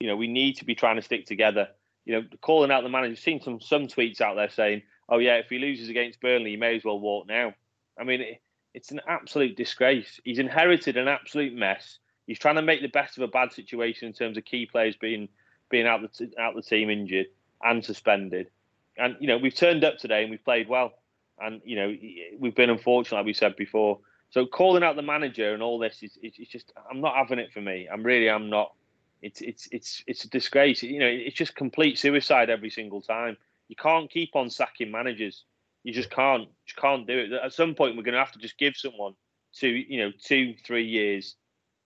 You know, we need to be trying to stick together. You know, calling out the manager. I've seen some some tweets out there saying, "Oh yeah, if he loses against Burnley, he may as well walk now." I mean, it's an absolute disgrace. He's inherited an absolute mess. He's trying to make the best of a bad situation in terms of key players being being out the out the team injured and suspended. And you know, we've turned up today and we've played well. And you know, we've been unfortunate, like we said before. So calling out the manager and all this is it's just I'm not having it for me. I'm really I'm not. It's it's it's it's a disgrace. You know, it's just complete suicide every single time. You can't keep on sacking managers. You just can't. You can't do it. At some point, we're going to have to just give someone two, you know, two, three years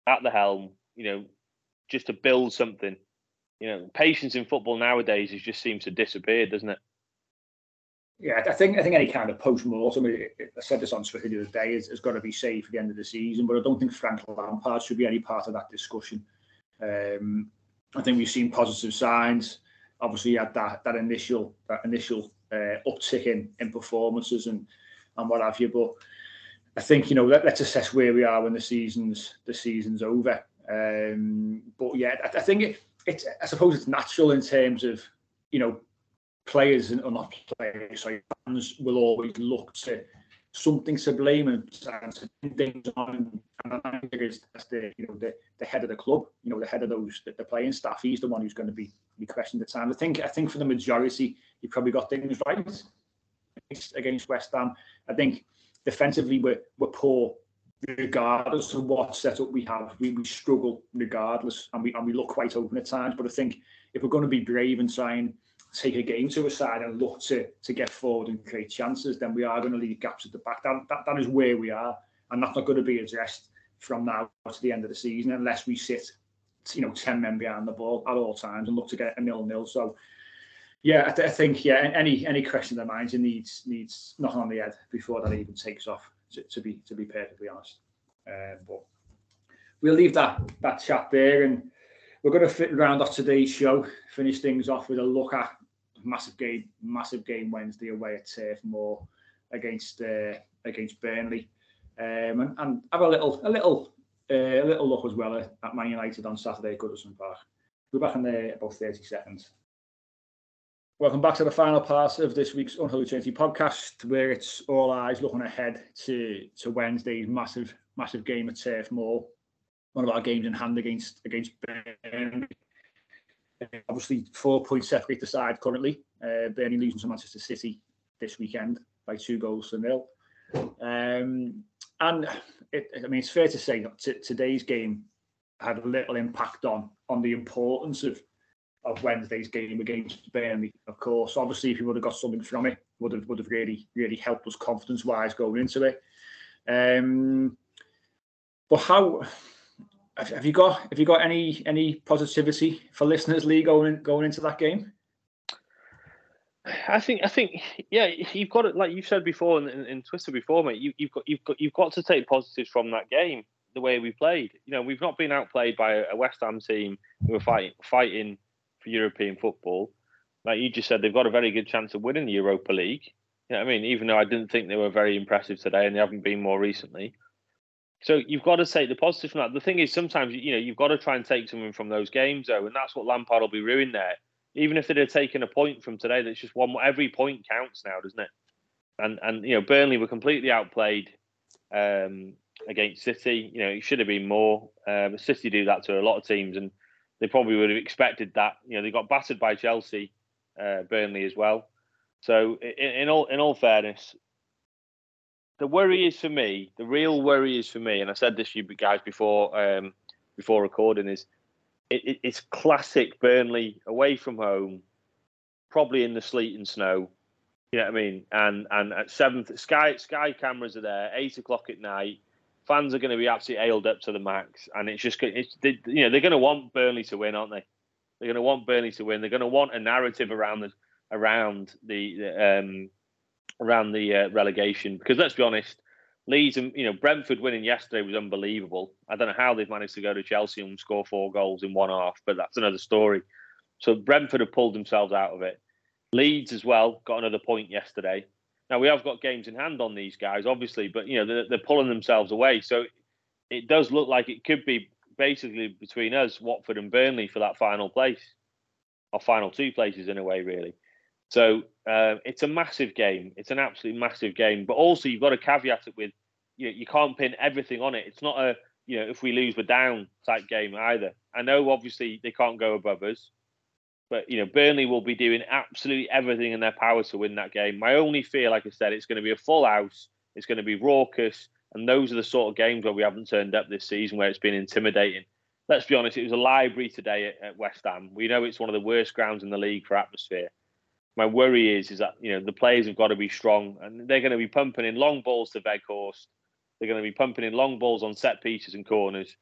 at the helm. You know, just to build something you know, patience in football nowadays is just seems to disappear, doesn't it?
Yeah, I think I think any kind of post mortem. I said this on Twitter the other day. Has, has got to be safe at the end of the season, but I don't think Frank Lampard should be any part of that discussion. Um, I think we've seen positive signs. obviously you had that that initial that initial uh, uptick in in performances and and what have you. But I think you know let, us assess where we are when the season's the season's over. Um, but yeah, I, I think it, it's I suppose it's natural in terms of you know players and not players, sorry, fans will always look to something to blame and, things on. And I think it's the you know the, the head of the club, you know the head of those the, the playing staff. He's the one who's going to be be questioned the time. I think I think for the majority, he probably got things right against West Ham. I think defensively we're we're poor regardless of what setup we have. We, we struggle regardless, and we and we look quite open at times. But I think if we're going to be brave and try and take a game to a side and look to to get forward and create chances, then we are going to leave gaps at the back. That, that, that is where we are, and that's not going to be addressed from now to the end of the season unless we sit, you know, ten men behind the ball at all times and look to get a nil nil. So. Yeah, I, th- I think yeah. Any any question in their minds, it needs needs knocking on the head before that even takes off. To, to be to be perfectly honest, uh, but we'll leave that that chat there, and we're going to fit round off today's show. Finish things off with a look at massive game, massive game Wednesday away at Turf Moor against uh, against Burnley, um, and, and, have a little a little Uh, a little look as well eh, at, at Man United on Saturday at Goodison Park. We're back in there about thirty seconds. Welcome back to the final part of this week's Unholy Trinity podcast, where it's all eyes looking ahead to to Wednesday's massive massive game at Turf Moor. One of our games in hand against against Burnley uh, obviously, four points separate the side currently. Uh, Burnley losing to Manchester City this weekend by two goals to nil. Um, and it, I mean, it's fair to say that t- today's game had a little impact on on the importance of of Wednesday's game against Burnley. Of course, obviously, if you would have got something from it, would have would have really really helped us confidence wise going into it. Um, but how have you got have you got any any positivity for listeners, Lee, going going into that game?
I think I think yeah, you've got it like you said before in, in, in Twitter before, mate. You, have got you've got you've got to take positives from that game. The way we played, you know, we've not been outplayed by a West Ham team who are fighting fighting for European football. Like you just said, they've got a very good chance of winning the Europa League. You know I mean? Even though I didn't think they were very impressive today, and they haven't been more recently. So you've got to take the positive from that. The thing is, sometimes you know you've got to try and take something from those games, though, and that's what Lampard will be ruined there. Even if they'd have taken a point from today, that's just one. Every point counts now, doesn't it? And and you know Burnley were completely outplayed um, against City. You know it should have been more. Um, City do that to a lot of teams, and they probably would have expected that. You know they got battered by Chelsea, uh, Burnley as well. So in, in all in all fairness, the worry is for me, the real worry is for me, and I said this to you guys before um, before recording is it, it, it's classic Burnley away from home, probably in the sleet and snow. You know what I mean? And and at seventh, Sky Sky cameras are there, eight o'clock at night. Fans are going to be absolutely ailed up to the max, and it's just it's they, you know they're going to want Burnley to win, aren't they? They're going to want Burnley to win. They're going to want a narrative around the around the, um, around the uh, relegation because let's be honest, Leeds and you know Brentford winning yesterday was unbelievable. I don't know how they've managed to go to Chelsea and score four goals in one half, but that's another story. So Brentford have pulled themselves out of it. Leeds as well got another point yesterday. Now we have got games in hand on these guys, obviously, but you know they're, they're pulling themselves away. So it does look like it could be basically between us, Watford and Burnley for that final place, or final two places in a way, really. So uh, it's a massive game. It's an absolutely massive game. But also, you've got to caveat it with you, know, you can't pin everything on it. It's not a you know if we lose we're down type game either. I know obviously they can't go above us, but you know Burnley will be doing absolutely everything in their power to win that game. My only fear, like I said, it's going to be a full house. It's going to be raucous, and those are the sort of games where we haven't turned up this season, where it's been intimidating. Let's be honest, it was a library today at, at West Ham. We know it's one of the worst grounds in the league for atmosphere my worry is is that you know the players have got to be strong and they're going to be pumping in long balls to Weghorst. They're going to be pumping in long balls on set pieces and corners.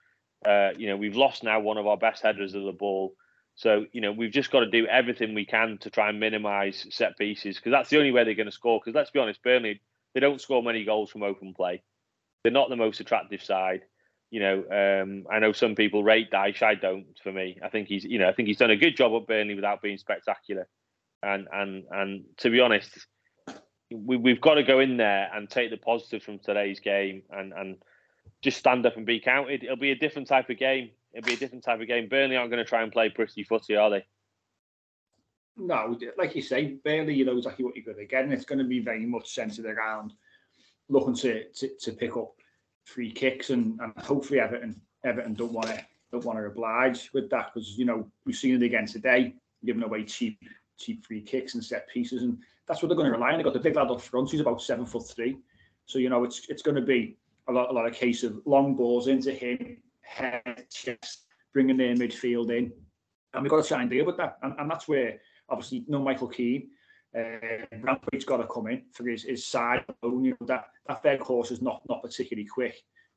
Uh, you know we've lost now one of our best headers of the ball, so you know we've just got to do everything we can to try and minimise set pieces because that's the only way they're going to score. Because let's be honest, Burnley they don't score many goals from open play. They're not the most attractive side. You know, um, I know some people rate Dyche. I don't. For me, I think he's, you know, I think he's done a good job at Burnley without being spectacular. And and and to be honest, we, we've got to go in there and take the positives from today's game and and just stand up and be counted. It'll be a different type of game. It'll be a different type of game. Burnley aren't going to try and play pretty footy, are they?
No, like you say, Burnley, you know exactly what you're going to get, and it's going to be very much centred around looking to, to, to pick up free kicks, and, and hopefully Everton Everton don't want to don't want to oblige with that because you know we've seen it again today, giving away cheap cheap free kicks and set pieces, and that's what they're going to rely on. They've got the big lad up front, he's about seven foot three, so you know it's it's going to be a lot a lot of case of long balls into him, head, chest, bringing their midfield in, and we've got to try and deal with that, and, and that's where obviously no Michael Keane. Uh, Branthwaite's got to come in for his, his side. You know, that that Weghorst is not not particularly quick,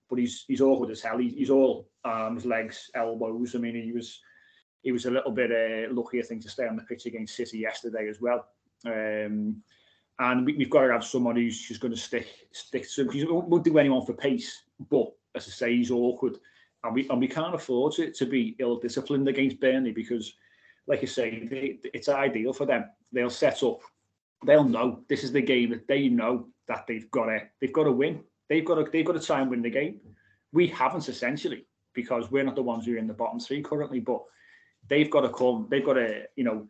but he's he's awkward as hell. He, he's all arms, legs, elbows. I mean, he was he was a little bit uh, lucky, I to stay on the pitch against City yesterday as well. Um, and we, have got to have someone who's just going to stick stick to him. He won't do anyone for pace, but as I say, he's awkward, and we and we can't afford to, to be ill disciplined against Burnley because like you say, they, it's ideal for them. They'll set up. They'll know this is the game that they know that they've got to they've got to win. They've got to they've got to try and win the game. We haven't essentially because we're not the ones who are in the bottom three currently. But they've got to come. They've got to you know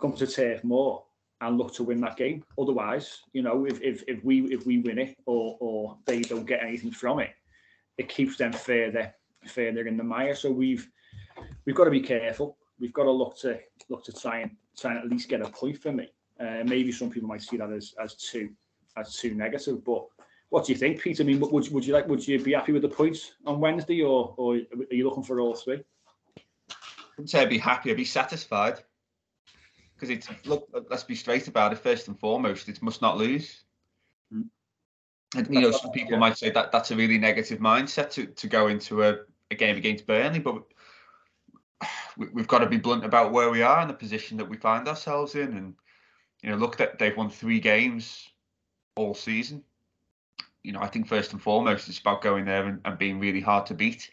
come to Turf Moor and look to win that game. Otherwise, you know, if if, if we if we win it or or they don't get anything from it, it keeps them further further in the mire. So we've we've got to be careful we've got to look to look to try and try and at least get a point for me. Uh, maybe some people might see that as as too as too negative, but what do you think, Pete? I mean, would would you like would you be happy with the points on Wednesday, or or are you looking for all three?
I'd say I'd be happy. I'd be satisfied because it's look. Let's be straight about it. First and foremost, it must not lose. Mm. And you know, some people might say that that's a really negative mindset to to go into a, a game against Burnley, but we've got to be blunt about where we are and the position that we find ourselves in. And you know, look that they've won three games all season. You know, I think first and foremost it's about going there and, and being really hard to beat.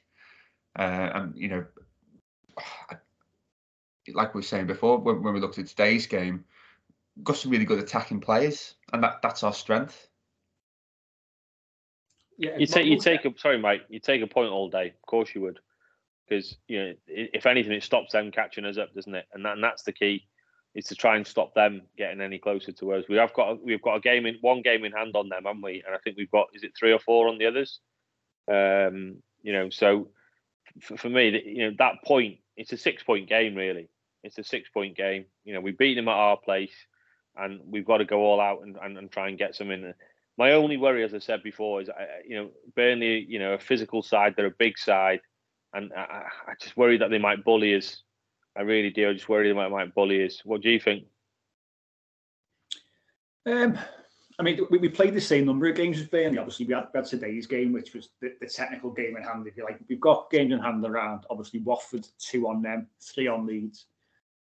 Uh, and you know, like we were saying before, when, when we looked at today's game, got some really good attacking players, and that, that's our strength.
Yeah, you take you take a sorry, mate. You take a point all day. Of course you would because you know if anything it stops them catching us up doesn't it and, that, and that's the key is to try and stop them getting any closer to us we have got a, we've got a game in one game in hand on them haven't we and i think we've got is it three or four on the others um you know so for, for me you know that point it's a six point game really it's a six point game you know we beat them at our place and we've got to go all out and, and, and try and get some in my only worry as i said before is you know burnley you know a physical side they're a big side and I, I, just worry that they might bully us. I really do. I just worry they might, might bully us. What do you think?
Um, I mean, we, we played the same number of games as Burnley. Obviously, we had, we had today's game, which was the, the, technical game in hand. If you like, we've got games in hand around. Obviously, Watford two on them, three on Leeds.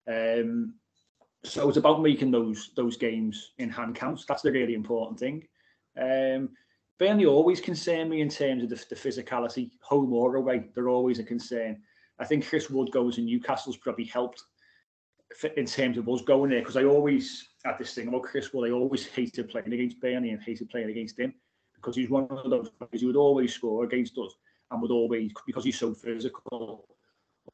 Um, so it's about making those those games in hand counts. That's the really important thing. Um, Burnley always concern me in terms of the, the physicality, home or away. They're always a concern. I think Chris Wood goes and Newcastle's probably helped in terms of us going there because I always had this thing about Chris Wood. I always hated playing against Burnley and hated playing against him because he's one of those players who would always score against us and would always, because he's so physical,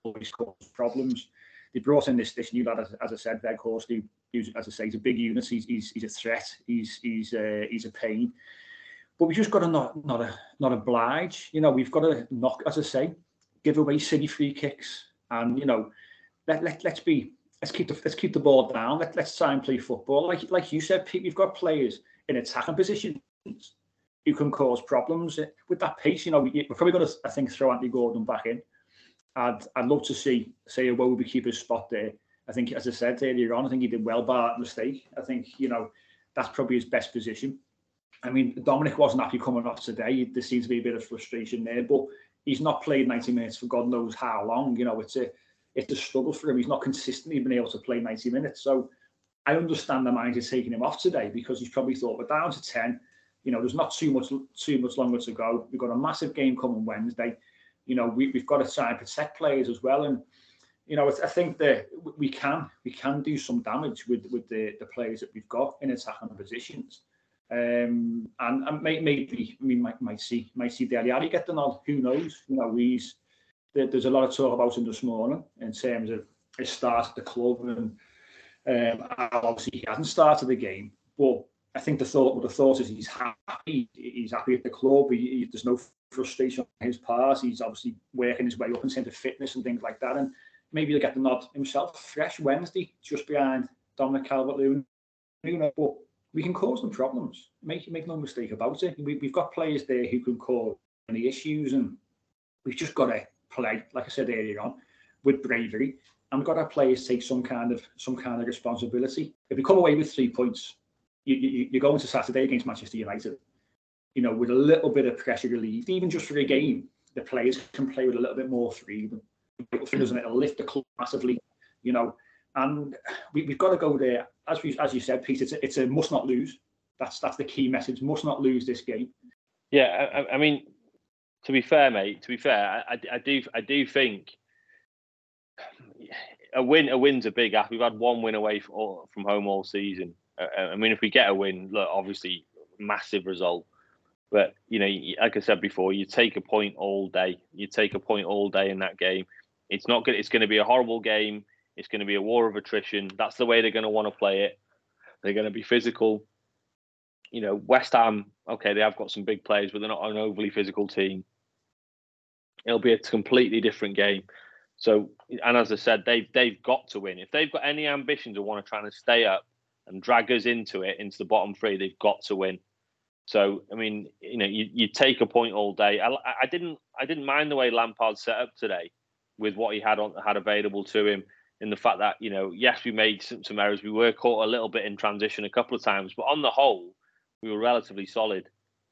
always cause problems. They brought in this this new lad, as, as I said, Weghorst, who, who's, as I say, he's a big unit. He's, he's, he's a threat. He's he's uh, he's a pain. But we just got to not not a, not oblige. You know, we've got to knock, as I say, give away silly free kicks, and you know, let let let's be let's keep the let's keep the ball down. Let let's try and play football. Like like you said, Pete, we've got players in attacking positions who can cause problems with that pace. You know, we, are probably going to I think throw Anthony Gordon back in. I'd I'd love to see say a Iwobi keeper's spot there. I think, as I said earlier on, I think he did well by that mistake. I think you know that's probably his best position. I mean, Dominic wasn't happy coming off today. There seems to be a bit of frustration there, but he's not played 90 minutes for God knows how long. You know, it's a it's a struggle for him. He's not consistently been able to play 90 minutes. So I understand the is taking him off today because he's probably thought we're down to 10. You know, there's not too much too much longer to go. We've got a massive game coming Wednesday. You know, we, we've got to try and protect players as well. And you know, I think that we can we can do some damage with with the, the players that we've got in attacking positions. Um, and, and maybe I mean might, might see might see Dele Alli get the nod. Who knows? You know, he's there's a lot of talk about him this morning in terms of his start at the club, and um, obviously he hasn't started the game. But I think the thought, well, the thought is he's happy. He's happy at the club. He, he, there's no frustration on his part. He's obviously working his way up in terms of fitness and things like that. And maybe he'll get the nod himself. Fresh Wednesday, just behind Dominic Calvert-Lewin. But we can cause them problems. Make make no mistake about it. We, we've got players there who can cause any issues, and we've just got to play, like I said earlier on, with bravery, and we've got our players take some kind of some kind of responsibility. If we come away with three points, you, you, you're going to Saturday against Manchester United, you know, with a little bit of pressure relieved, even just for a game, the players can play with a little bit more freedom. It'll lift the club massively, you know. And we, have got to go there, as we, as you said, Pete. It's a, it's a must not lose. That's that's the key message. Must not lose this game.
Yeah, I, I mean, to be fair, mate. To be fair, I, I do I do think a win a win's a big ask. We've had one win away from, from home all season. Uh, uh, I mean, if we get a win, look, obviously massive result. But you know, like I said before, you take a point all day. You take a point all day in that game. It's not good. It's going to be a horrible game. It's going to be a war of attrition. That's the way they're going to want to play it. They're going to be physical. You know, West Ham. Okay, they have got some big players, but they're not an overly physical team. It'll be a completely different game. So, and as I said, they've they've got to win. If they've got any ambitions of want to try and stay up and drag us into it, into the bottom three, they've got to win. So, I mean, you know, you, you take a point all day. I, I didn't I didn't mind the way Lampard set up today with what he had on had available to him. In the fact that you know, yes, we made some, some errors. We were caught a little bit in transition a couple of times, but on the whole, we were relatively solid.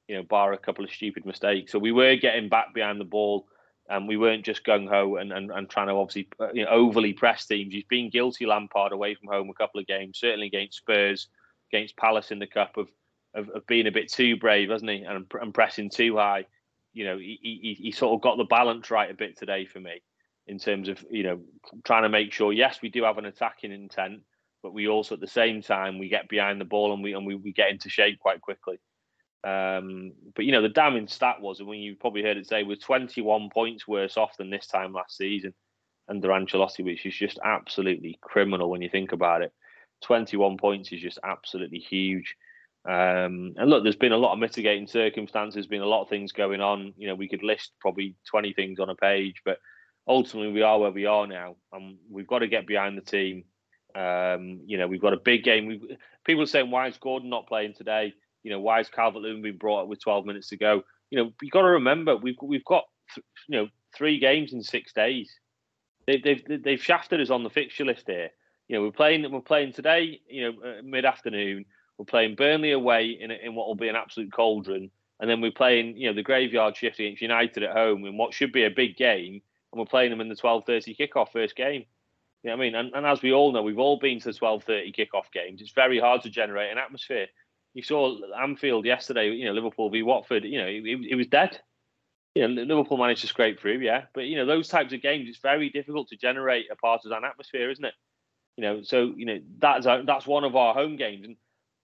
You know, bar a couple of stupid mistakes. So we were getting back behind the ball and we weren't just gung ho and, and, and trying to obviously uh, you know, overly press teams. He's been guilty, Lampard, away from home a couple of games, certainly against Spurs, against Palace in the Cup, of of, of being a bit too brave, hasn't he, and, and pressing too high. You know, he, he, he sort of got the balance right a bit today for me in terms of you know trying to make sure yes we do have an attacking intent, but we also at the same time we get behind the ball and we and we, we get into shape quite quickly. Um, but you know, the damning stat was, and when you probably heard it say, we're 21 points worse off than this time last season under Ancelotti, which is just absolutely criminal when you think about it. 21 points is just absolutely huge. Um, and look, there's been a lot of mitigating circumstances, been a lot of things going on. You know, we could list probably 20 things on a page, but ultimately we are where we are now, and we've got to get behind the team. Um, you know, we've got a big game. we people are saying, why is Gordon not playing today? You know, why is Calvert Lewin being brought up with 12 minutes to go? You know, you've got to remember we've we've got th- you know three games in six days. They've they've they've shafted us on the fixture list here. You know, we're playing we're playing today. You know, uh, mid afternoon. We're playing Burnley away in in what will be an absolute cauldron, and then we're playing you know the graveyard shift against United at home in what should be a big game, and we're playing them in the 12:30 kickoff first game. You know what I mean? And, and as we all know, we've all been to the 12:30 kickoff games. It's very hard to generate an atmosphere you saw Anfield yesterday. You know, Liverpool v Watford. You know, it, it, was dead. You know, Liverpool managed to scrape through, yeah. But you know, those types of games, it's very difficult to generate a partisan atmosphere, isn't it? You know, so you know that's a, that's one of our home games, and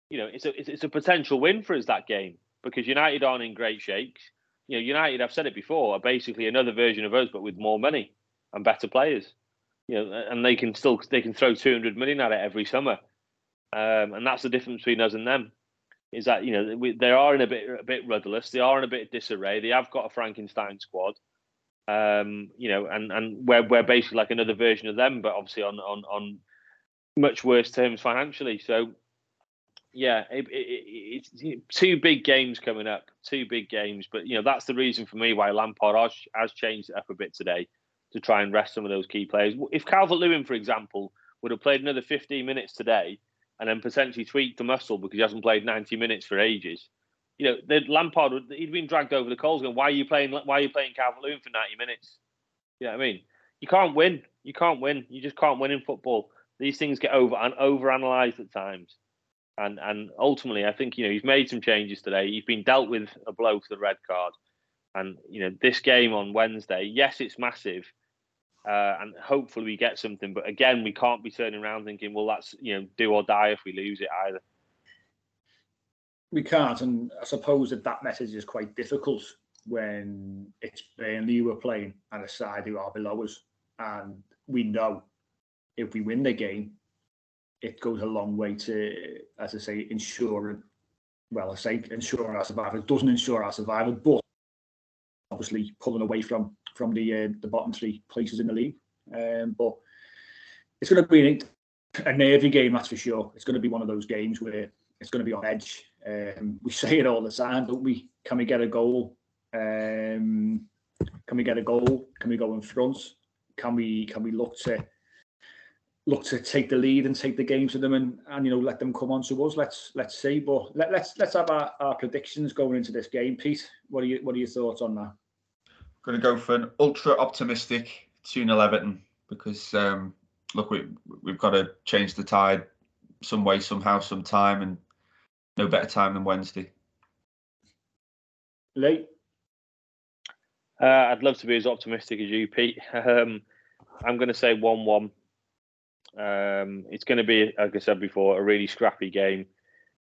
you know, it's a it's, it's a potential win for us that game because United aren't in great shakes. You know, United, I've said it before, are basically another version of us, but with more money and better players. You know, and they can still they can throw 200 million at it every summer, um, and that's the difference between us and them is that you know we, they are in a bit a bit rudderless. They are in a bit of disarray. They have got a Frankenstein squad, um, you know, and and we're we're basically like another version of them, but obviously on on on much worse terms financially. So yeah, it, it, it's two big games coming up, two big games. But you know that's the reason for me why Lampard has, has changed it up a bit today to try and rest some of those key players. If Calvert Lewin, for example, would have played another 15 minutes today and then potentially tweak the muscle because he hasn't played 90 minutes for ages. You know, the Lampard he'd been dragged over the coals going, why are you playing why are you playing Calvert Lewin for 90 minutes? You know what I mean? You can't win. You can't win. You just can't win in football. These things get over and over analysed at times. And and ultimately I think, you know, he's made some changes today. He's been dealt with a blow for the red card. And you know, this game on Wednesday, yes, it's massive, uh, and hopefully we get something. But again, we can't be turning around thinking, well, that's you know, do or die if we lose it either.
We can't, and I suppose that that message is quite difficult when it's Burnley we're playing and a side who are below us, and we know if we win the game, it goes a long way to, as I say, ensuring. Well, I say ensuring our survival. It doesn't ensure our survival, but obviously pulling away from from the uh, the bottom three places in the league. Um, but it's going to be a nervy game, that's for sure. It's going to be one of those games where it's going to be on edge. Um, we say it all the time, don't we? Can we get a goal? Um, can we get a goal? Can we go in front? Can we can we look to look to take the lead and take the game to them and, and you know let them come on to us? Let's let's see. But let, let's let's have our, our predictions going into this game, Pete. What are you what are your thoughts on that?
Going to go for an ultra optimistic 2 0 Everton because um, look, we we've got to change the tide some way, somehow, sometime, and no better time than Wednesday.
Late.
Uh, I'd love to be as optimistic as you, Pete. Um, I'm going to say 1 1. Um, it's going to be, like I said before, a really scrappy game.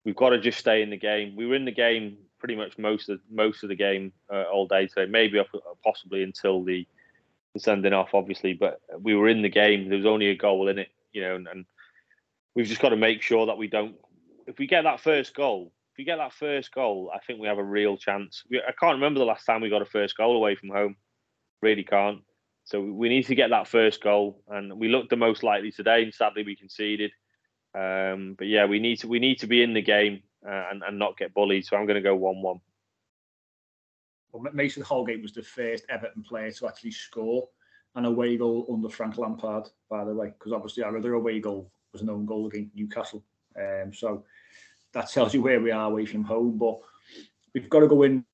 We've got to just stay in the game. We were in the game pretty much most of most of the game uh, all day today, maybe possibly until the, the sending off, obviously. But we were in the game. There was only a goal in it, you know, and, and we've just got to make sure that we don't. If we get that first goal, if we get that first goal, I think we have a real chance. We, I can't remember the last time we got a first goal away from home. Really can't. So we need to get that first goal, and we looked the most likely today, and sadly we conceded. Um, but yeah, we need to we need to be in the game uh, and, and not get bullied. So I'm going to go one-one.
Well, Mason Holgate was the first Everton player to actually score an away goal under Frank Lampard, by the way, because obviously our other away goal was an own goal against Newcastle. Um, so that tells you where we are away from home. But we've got to go in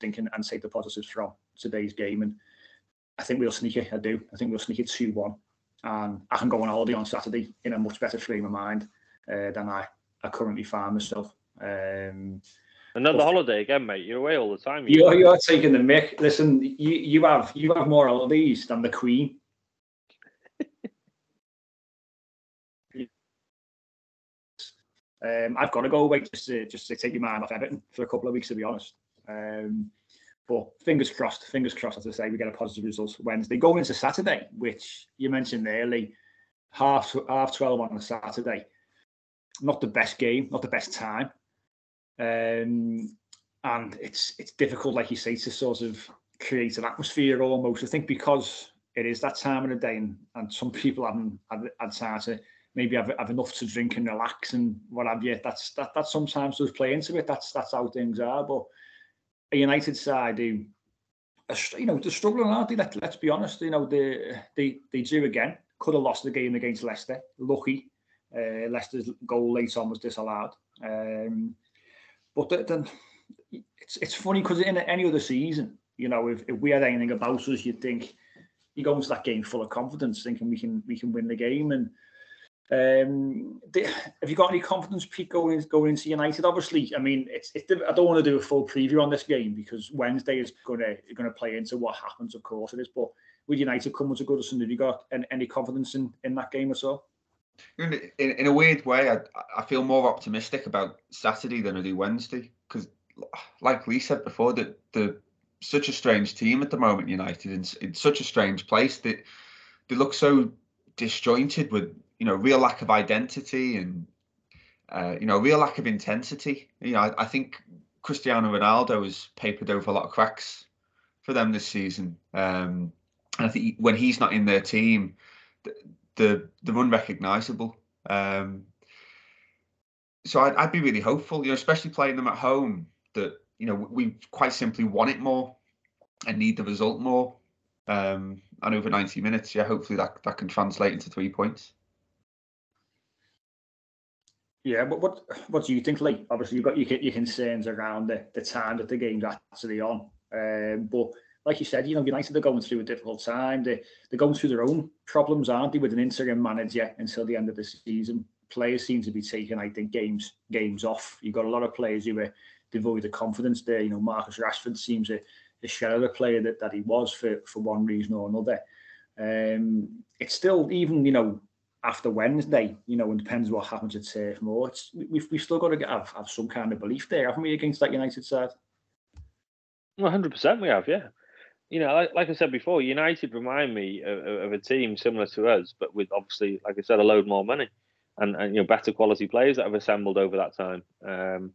thinking and take the positives from today's game. And I think we'll sneak it. I do. I think we'll sneak it 2 1. And I can go on holiday on Saturday in a much better frame of mind uh, than I, I currently find myself. Um,
Another but, holiday again, mate. You're away all the time.
You, you are taking the mic. Listen, you, you have you have more holidays than the Queen. Um, I've got to go away just to just to take your mind off Everton for a couple of weeks, to be honest. Um, but fingers crossed, fingers crossed, as I say, we get a positive result Wednesday. Going into Saturday, which you mentioned early, half half twelve on a Saturday. Not the best game, not the best time, um, and it's it's difficult, like you say, to sort of create an atmosphere almost. I think because it is that time of the day, and, and some people haven't had, had time to maybe have, have enough to drink and relax and what have you. That's that that sometimes does play into it. That's that's how things are. But a United side who, you know, they're struggling, aren't they? Let, let's be honest. You know, they they they do again. Could have lost the game against Leicester. Lucky, uh, Leicester's goal late on was disallowed. Um, but then it's it's funny because in any other season, you know, if, if we had anything about us, you'd think you go into that game full of confidence, thinking we can we can win the game and um, have you got any confidence, Pete, going going into United? Obviously, I mean, it's, it's I don't want to do a full preview on this game because Wednesday is going to going to play into what happens. Of course, it is. But with United coming to Goodison, have you got any, confidence in, in that game all?
In, in, in a weird way, I, I feel more optimistic about Saturday than I do Wednesday because, like Lee said before, that the such a strange team at the moment. United in, in such a strange place that they look so disjointed with you know real lack of identity and uh, you know real lack of intensity. You know, I, I, think Cristiano Ronaldo has papered over a lot of cracks for them this season. Um, and I think when he's not in their team, the, the they're unrecognisable. Um, so I'd, I'd be really hopeful, you know, especially playing them at home. That you know we quite simply want it more and need the result more. Um, and over 90 minutes, yeah, hopefully that, that can translate into three points.
Yeah, but what what do you think, Lee? Obviously, you've got your, your concerns around the, the time that the game's actually on. Um, but like you said, you know, United are going through a difficult time. They, they're going through their own problems, aren't they, with an interim manager until the end of the season. players seem to be taking, I think, games games off. You've got a lot of players who are devoid of confidence there. You know, Marcus Rashford seems a, a shell of the player that, that he was for, for one reason or another. Um, it's still, even, you know, after Wednesday, you know, and depends what happens at Turf Moor, it's, we've, we've still got to have, have some kind of belief there, haven't we, against that United side?
100% we have, yeah. You know, like, like I said before, United remind me of, of, a team similar to us, but with obviously, like I said, a load more money and, and you know better quality players that have assembled over that time. Um,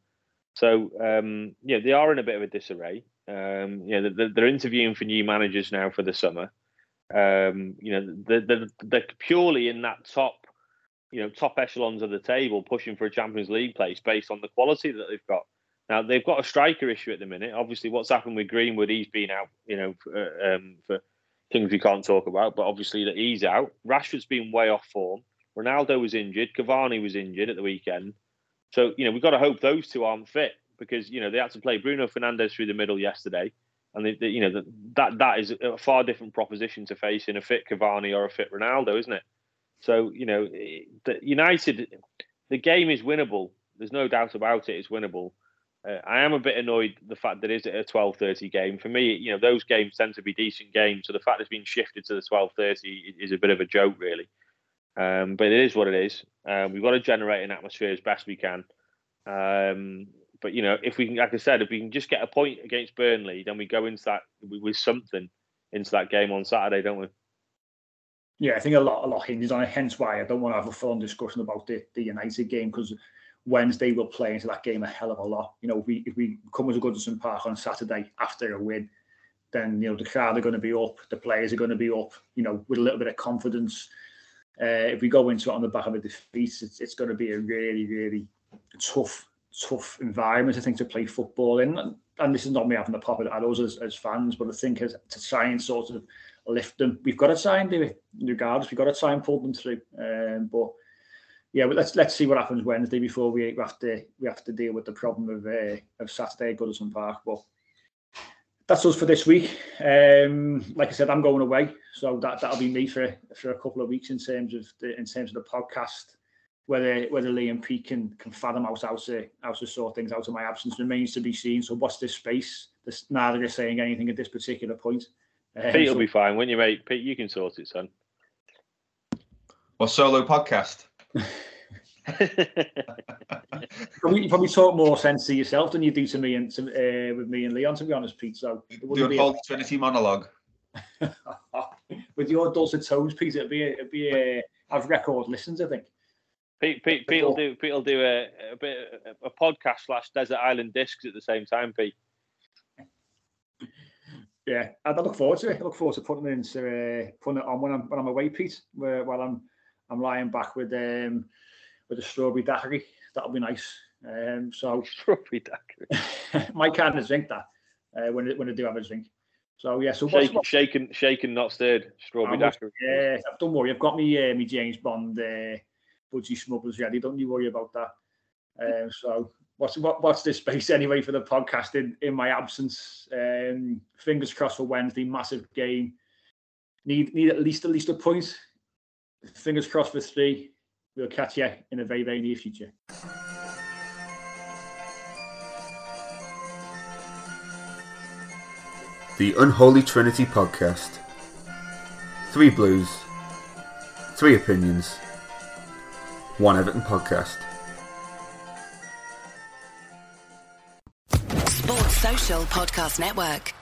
so um, yeah, they are in a bit of a disarray. Um, you know, they're, they're, interviewing for new managers now for the summer. Um, you know, they're, they're, purely in that top, you know, top echelons of the table, pushing for a Champions League place based on the quality that they've got. Now they've got a striker issue at the minute. Obviously, what's happened with Greenwood, he's been out, you know, for, um, for things we can't talk about. But obviously that he's out. Rashford's been way off form. Ronaldo was injured. Cavani was injured at the weekend. So you know we've got to hope those two aren't fit because you know they had to play Bruno Fernandes through the middle yesterday, and you know that that is a far different proposition to face in a fit Cavani or a fit Ronaldo, isn't it? So you know, the United, the game is winnable. There's no doubt about it. It's winnable. Uh, I am a bit annoyed the fact that it is a 12:30 game. For me, you know, those games tend to be decent games, so the fact it's been shifted to the 12:30 is a bit of a joke, really. Um, but it is what it is. Um, we've got to generate an atmosphere as best we can. Um, but you know, if we can, like I said, if we can just get a point against Burnley, then we go into that with something into that game on Saturday, don't we?
Yeah, I think a lot, a lot hinges on it. Hence why I don't want to have a full discussion about the, the United game because Wednesday we'll play into that game a hell of a lot. You know, if we if we come a Goodison Park on Saturday after a win, then you know the crowd are going to be up, the players are going to be up. You know, with a little bit of confidence. Uh, if we go into it on the back of a defeat, it's, it's going to be a really, really tough, tough environment, I think, to play football in. And, and this is not me having a pop at us as, as fans, but I think as, to try and sort of lift them, we've got to try and do it, regardless. We've got to try and pull them through. Um, but yeah, but let's let's see what happens Wednesday before we have to we have to deal with the problem of uh, of Saturday at Goodison Park. But that's us for this week. Um, like I said, I'm going away, so that that'll be me for for a couple of weeks in terms of the in terms of the podcast. Whether whether Lee and Pete can can fathom out how to how to sort things out in my absence remains to be seen. So what's this space? This, neither is saying anything at this particular point.
Um, Pete will so, be fine, won't you, mate? Pete, you can sort it, son.
Or solo podcast.
probably, you probably talk more sense to yourself than you do to me and to, uh, with me and Leon, to be honest, Pete. So
the unholy a... Trinity monologue.
with your dulcet tones, Pete, it'd be a, it'd be a have record listens, I think.
Pete, Pete, Pete will do. Pete will do a, a bit a podcast slash desert island discs at the same time. Pete.
Yeah, I look forward to it. I look forward to putting it into uh, putting it on when I'm when I'm away, Pete. Where while I'm I'm lying back with um with a strawberry daiquiri. That'll be nice. Um, so
strawberry daiquiri.
my kind of drink that uh, when when I do have a drink. So yeah, so
shaken, what's, shaken, shaken, not stirred. Strawberry daiquiri.
Yeah, don't worry. I've got me uh, me James Bond uh, budgie smugglers ready. Don't you worry about that. Um, so what's what, what's this space anyway for the podcast in, in my absence? Um, fingers crossed for Wednesday. Massive game. Need need at least at least a point. Fingers crossed for three. We'll catch you in a very, very near future.
The Unholy Trinity Podcast. Three Blues, three opinions, one Everton podcast.
Sports Social Podcast Network.